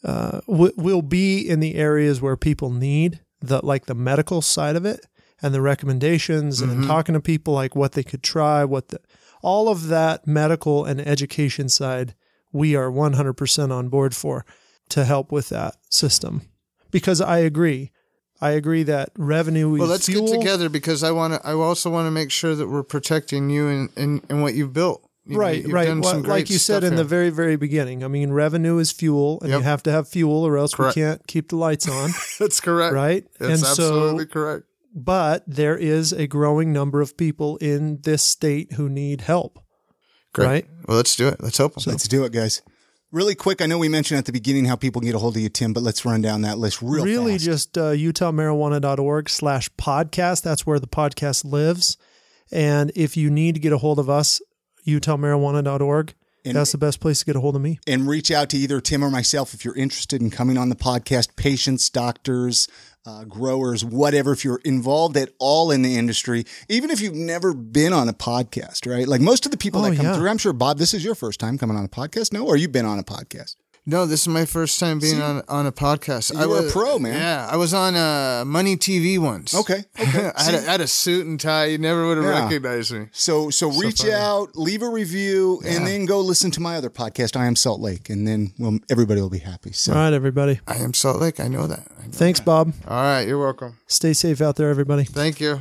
Speaker 2: uh, we- we'll be in the areas where people need the like the medical side of it and the recommendations and talking to people like what they could try, what the all of that medical and education side. We are 100% on board for to help with that system because I agree. I agree that revenue
Speaker 3: Well, let's
Speaker 2: fuel.
Speaker 3: get together because I want to, I also want to make sure that we're protecting you and, and, and what you've built. You know,
Speaker 2: right
Speaker 3: you've
Speaker 2: right
Speaker 3: done
Speaker 2: Well,
Speaker 3: some great
Speaker 2: like you said
Speaker 3: stuff
Speaker 2: in the very very beginning i mean revenue is fuel and
Speaker 3: Yep.
Speaker 2: you have to have fuel or else
Speaker 3: Correct.
Speaker 2: we can't keep the lights on
Speaker 3: That's correct.
Speaker 2: right
Speaker 3: That's
Speaker 2: and
Speaker 3: absolutely
Speaker 2: so
Speaker 3: correct.
Speaker 2: but there is a growing number of people in this state who need help
Speaker 3: Great.
Speaker 2: right
Speaker 3: Well, let's do it. Let's help them.
Speaker 1: Let's do it, guys. Really quick. I know we mentioned at the beginning how people can get a hold of you, Tim, but let's run down that list real
Speaker 2: really
Speaker 1: fast.
Speaker 2: just uh, utahmarijuana.org slash podcast that's where the podcast lives and if you need to get a hold of us utahmarijuana.org
Speaker 1: And-
Speaker 2: that's the best place to get a hold of me
Speaker 1: and reach out to either Tim or myself if you're interested in coming on the podcast. Patients, doctors, uh, growers, whatever. If you're involved at all in the industry, even if you've never been on a podcast, right? Like most of the people
Speaker 2: Oh,
Speaker 1: that come
Speaker 2: yeah.
Speaker 1: through, I'm sure Bob, this is your first time coming on a podcast. No, or you've been on a podcast.
Speaker 3: No, this is my first time being on on a podcast.
Speaker 1: You were a pro, man.
Speaker 3: Yeah, I was on uh, Money TV once.
Speaker 1: Okay, okay.
Speaker 3: I, had a, I had a suit and tie. You never would have
Speaker 1: Yeah.
Speaker 3: recognized me.
Speaker 1: So so reach
Speaker 3: funny.
Speaker 1: out, leave a review, and then go listen to my other podcast, I Am Salt Lake, and then well, everybody will be happy. So
Speaker 2: all right everybody
Speaker 3: I am Salt Lake. I know that. I know
Speaker 2: thanks
Speaker 3: that.
Speaker 2: bob
Speaker 3: All right, you're welcome.
Speaker 2: stay safe out there everybody
Speaker 3: Thank you.